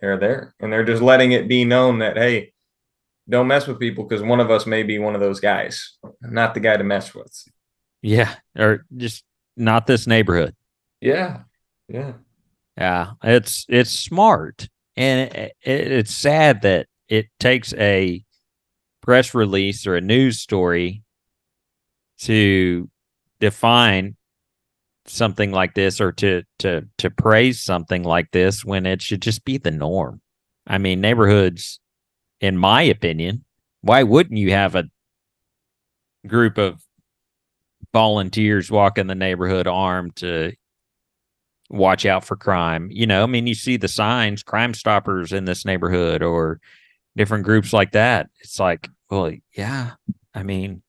they're there and they're just letting it be known that hey, don't mess with people because one of us may be one of those guys. I'm not the guy to mess with.
Yeah, or just not this neighborhood.
Yeah. Yeah.
Yeah, it's it's smart, and it, it, it's sad that it takes a press release or a news story to define something like this or to to to praise something like this when it should just be the norm. I mean, neighborhoods, in my opinion, why wouldn't you have a group of volunteers walking the neighborhood armed to watch out for crime. You know, I mean, you see the signs, Crime Stoppers in this neighborhood or different groups like that. It's like, well, yeah, I mean,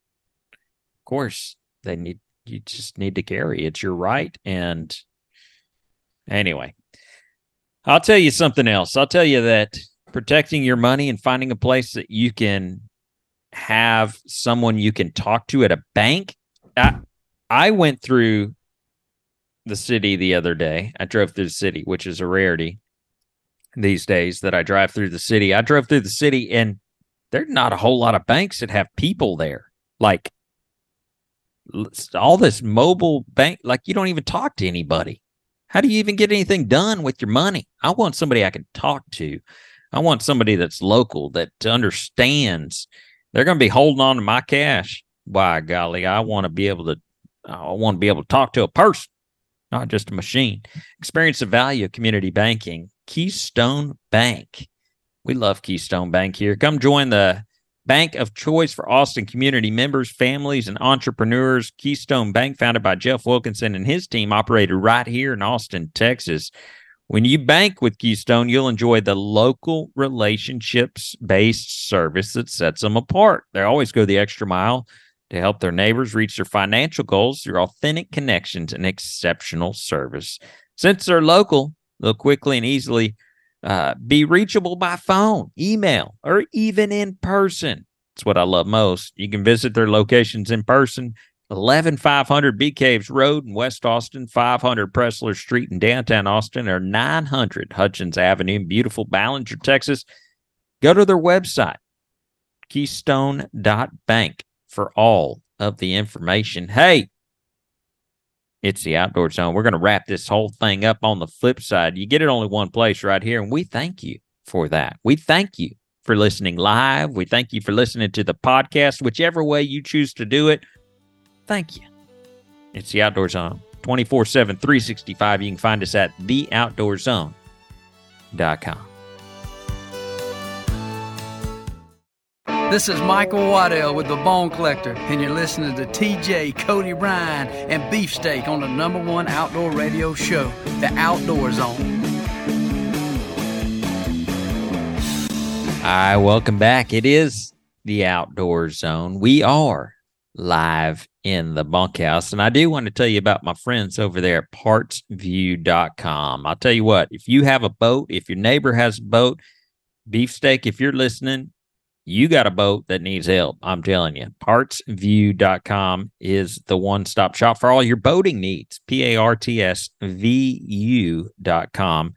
of course, they need, you just need to carry. It's your right. And anyway, I'll tell you something else. I'll tell you that protecting your money and finding a place that you can have someone you can talk to at a bank. I, I went through the city the other day. I drove through the city, which is a rarity these days that I drive through the city. I drove through the city and there's not a whole lot of banks that have people there. Like all this mobile bank, like you don't even talk to anybody. How do you even get anything done with your money? I want somebody I can talk to. I want somebody that's local that understands they're going to be holding on to my cash. By golly, I want to be able to. I want to be able to talk to a person, not just a machine. Experience the value of community banking. Keystone Bank. We love Keystone Bank here. Come join the bank of choice for Austin community members, families, and entrepreneurs. Keystone Bank, founded by Jeff Wilkinson and his team, operated right here in Austin, Texas. When you bank with Keystone, you'll enjoy the local relationships based service that sets them apart. They always go the extra mile to help their neighbors reach their financial goals through authentic connections and exceptional service. Since they're local, they'll quickly and easily uh, be reachable by phone, email, or even in person. It's what I love most. You can visit their locations in person 11500 Bee Caves Road in West Austin, 500 Pressler Street in downtown Austin, or 900 Hutchings Avenue in beautiful Ballinger, Texas. Go to their website, keystone.bank, for all of the information. Hey, It's the Outdoor Zone. We're going to wrap this whole thing up on the flip side. You get it only one place right here, and we thank you for that. We thank you for listening live. We thank you for listening to the podcast, whichever way you choose to do it. Thank you. It's the Outdoor Zone 24 7, 365. You can find us at theoutdoorzone.com.
This is Michael Waddell with the Bone Collector, and you're listening to TJ, Cody Ryan, and Beefsteak on the number one outdoor radio show, The Outdoor Zone.
Hi, welcome back. It is the Outdoor Zone. We are live in the bunkhouse. And I do want to tell you about my friends over there at partsvu.com. I'll tell you what, if you have a boat, if your neighbor has a boat, beefsteak, if you're listening, you got a boat that needs help. I'm telling you, partsvu.com is the one stop shop for all your boating needs. P A R T S V U.com.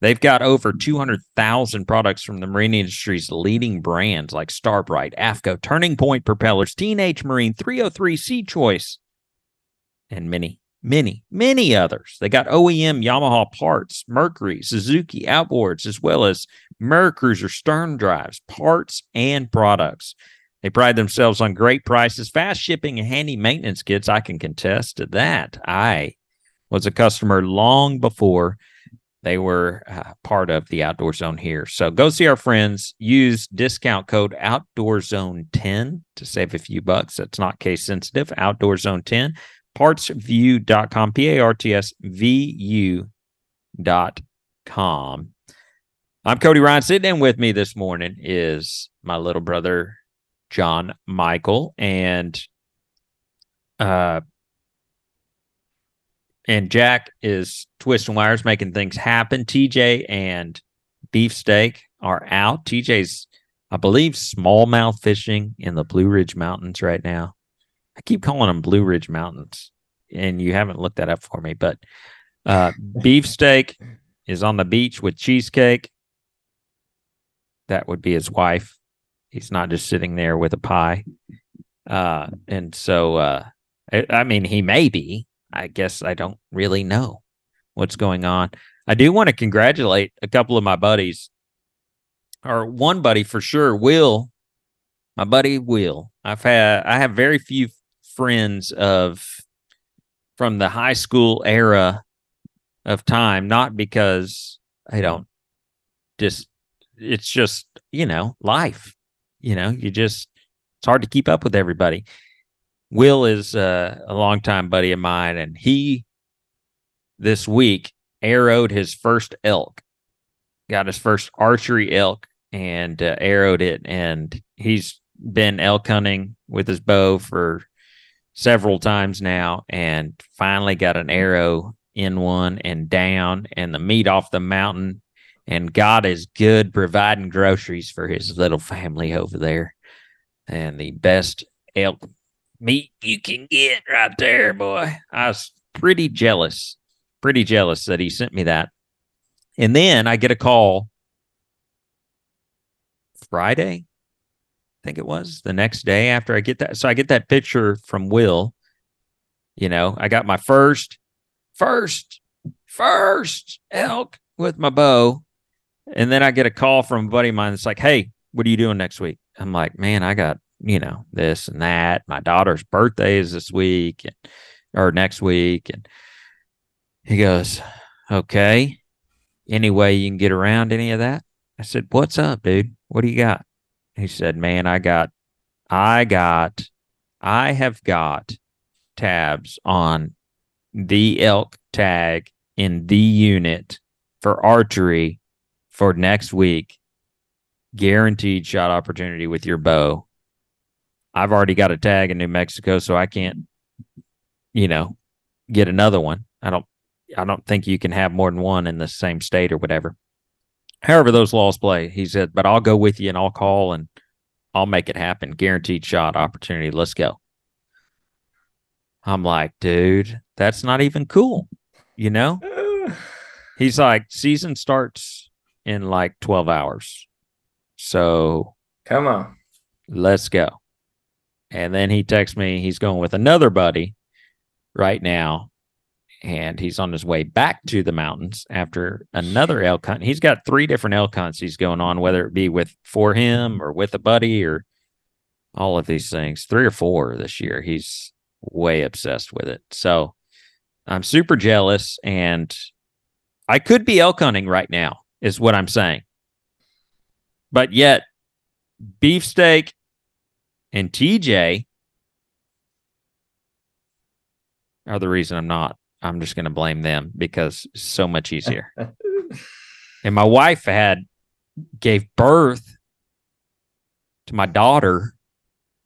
They've got over 200,000 products from the marine industry's leading brands like Starbright, AFCO, Turning Point Propellers, T-H Marine, 303 Sea Choice, and many, many, many others. They got OEM Yamaha parts, Mercury, Suzuki outboards, as well as Mercruiser stern drives, parts, and products. They pride themselves on great prices, fast shipping, and handy maintenance kits. I can contest to that. I was a customer long before they were uh, part of the Outdoor Zone here. So go see our friends. Use discount code Outdoor Zone 10 to save a few bucks. That's not case sensitive. Outdoor Zone 10. Partsvu.com. P A R T S V U.com. I'm Cody Ryan. Sitting in with me this morning is my little brother, John Michael. And uh, and Jack is twisting wires, making things happen. TJ and Beefsteak are out. TJ's, I believe, smallmouth fishing in the Blue Ridge Mountains right now. I keep calling them Blue Ridge Mountains, and you haven't looked that up for me. But uh, *laughs* Beefsteak is on the beach with Cheesecake. That would be his wife. He's not just sitting there with a pie. Uh, and so, uh, I, I mean, he may be. I guess I don't really know what's going on. I do want to congratulate a couple of my buddies, or one buddy for sure, Will. My buddy Will. I've had I have very few friends of from the high school era of time, not because I don't just it's just, you know, life. You know, you just it's hard to keep up with everybody. Will is uh, a longtime buddy of mine, and he this week arrowed his first elk, got his first archery elk, and uh, arrowed it. And he's been elk hunting with his bow for several times now, and finally got an arrow in one and down, and the meat off the mountain. And God is good providing groceries for his little family over there. And the best elk meat you can get right there, boy. I was pretty jealous, pretty jealous that he sent me that. And then I get a call Friday, I think it was the next day after I get that. So I get that picture from Will. You know, I got my first, first, first elk with my bow. And then I get a call from a buddy of mine that's like, hey, what are you doing next week? I'm like, man, I got you know, this and that. My daughter's birthday is this week and, or next week. And he goes, Okay. Any way you can get around any of that? I said, What's up, dude? What do you got? He said, Man, I got, I got, I have got tabs on the elk tag in the unit for archery for next week. Guaranteed shot opportunity with your bow I've already got a tag in New Mexico, so I can't, you know, get another one. I don't I don't think you can have more than one in the same state or whatever. However, those laws play. He said, but I'll go with you and I'll call and I'll make it happen. Guaranteed shot opportunity. Let's go. I'm like, dude, that's not even cool. You know? *sighs* He's like, season starts in like 12 hours. So
come on.
Let's go. And then he texts me, he's going with another buddy right now. and he's on his way back to the mountains after another elk hunt. He's got three different elk hunts he's going on, whether it be with for him or with a buddy or all of these things. Three or four this year. He's way obsessed with it. So I'm super jealous, and I could be elk hunting right now, is what I'm saying. But yet, beefsteak and TJ are the reason I'm not. I'm just going to blame them because it's so much easier. *laughs* and my wife had gave birth to my daughter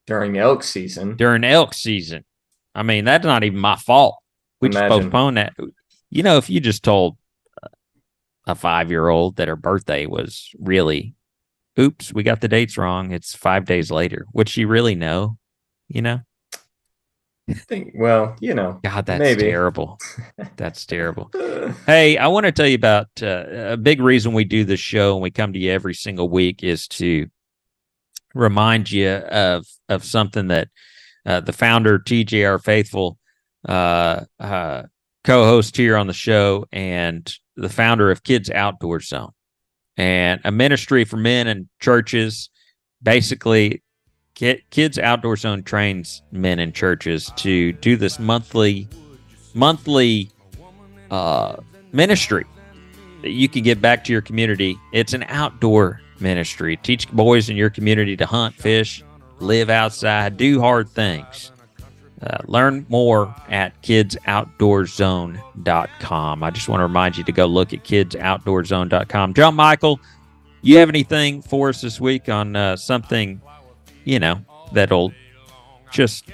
during elk season.
During elk season. I mean, that's not even my fault. We just
Imagine.
postponed that. You know, if you just told a five year old that her birthday was really, oops, we got the dates wrong. It's five days later. Would she really know? You know?
I think, well, you know,
God, that's
maybe.
terrible. That's terrible. *laughs* Hey, I want to tell you about uh, a big reason we do this show and we come to you every single week is to remind you of of something that uh, the founder TJR Faithful, uh, uh, co-host here on the show, and the founder of Kids Outdoor Zone, and a ministry for men and churches. Basically, Kids Outdoor Zone trains men in churches to do this monthly monthly uh, ministry that you can get back to your community. It's an outdoor ministry. Teach boys in your community to hunt, fish, live outside, do hard things. Uh, learn more at kidsoutdoorzone.com. I just want to remind you to go look at kidsoutdoorzone.com. John Michael, you have anything for us this week on uh, something, you know, that'll just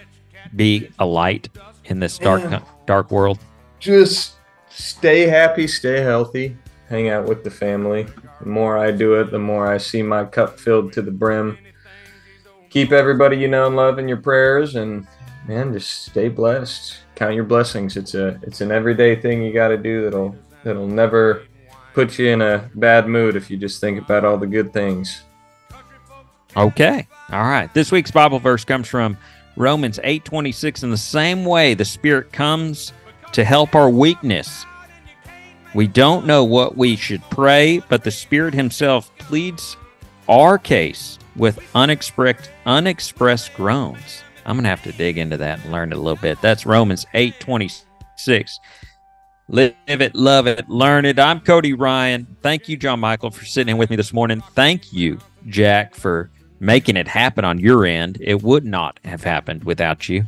be a light in this dark
Yeah.
dark world?
Just stay happy, stay healthy, hang out with the family. The more I do it, the more I see my cup filled to the brim. Keep everybody you know and love in your prayers, and man, just stay blessed. Count your blessings. It's a it's an everyday thing you got to do that'll that'll never put you in a bad mood if you just think about all the good things.
Okay. All right. This week's Bible verse comes from Romans 8:26 in the same way the Spirit comes to help our weakness. We don't know what we should pray, but the Spirit himself pleads our case with unexpressed unexpressed groans. I'm going to have to dig into that and learn it a little bit. That's Romans 8:26. Live it, love it, learn it. I'm Cody Ryan. Thank you, John Michael, for sitting in with me this morning. Thank you, Jack, for making it happen on your end. It would not have happened without you.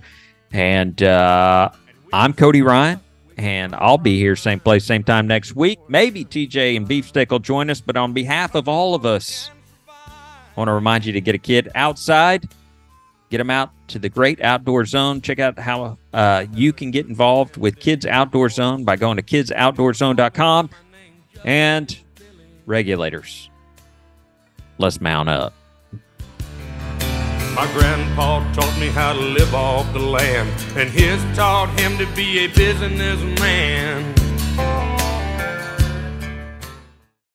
And uh, I'm Cody Ryan, and I'll be here same place, same time next week. Maybe TJ and Beefsteak will join us, but on behalf of all of us, I want to remind you to get a kid outside, get them out to the great outdoor zone. Check out how uh, you can get involved with Kids Outdoor Zone by going to kidsoutdoorzone.com and regulators. Let's mount up.
My grandpa taught me how to live off the land, and his taught him to be a businessman.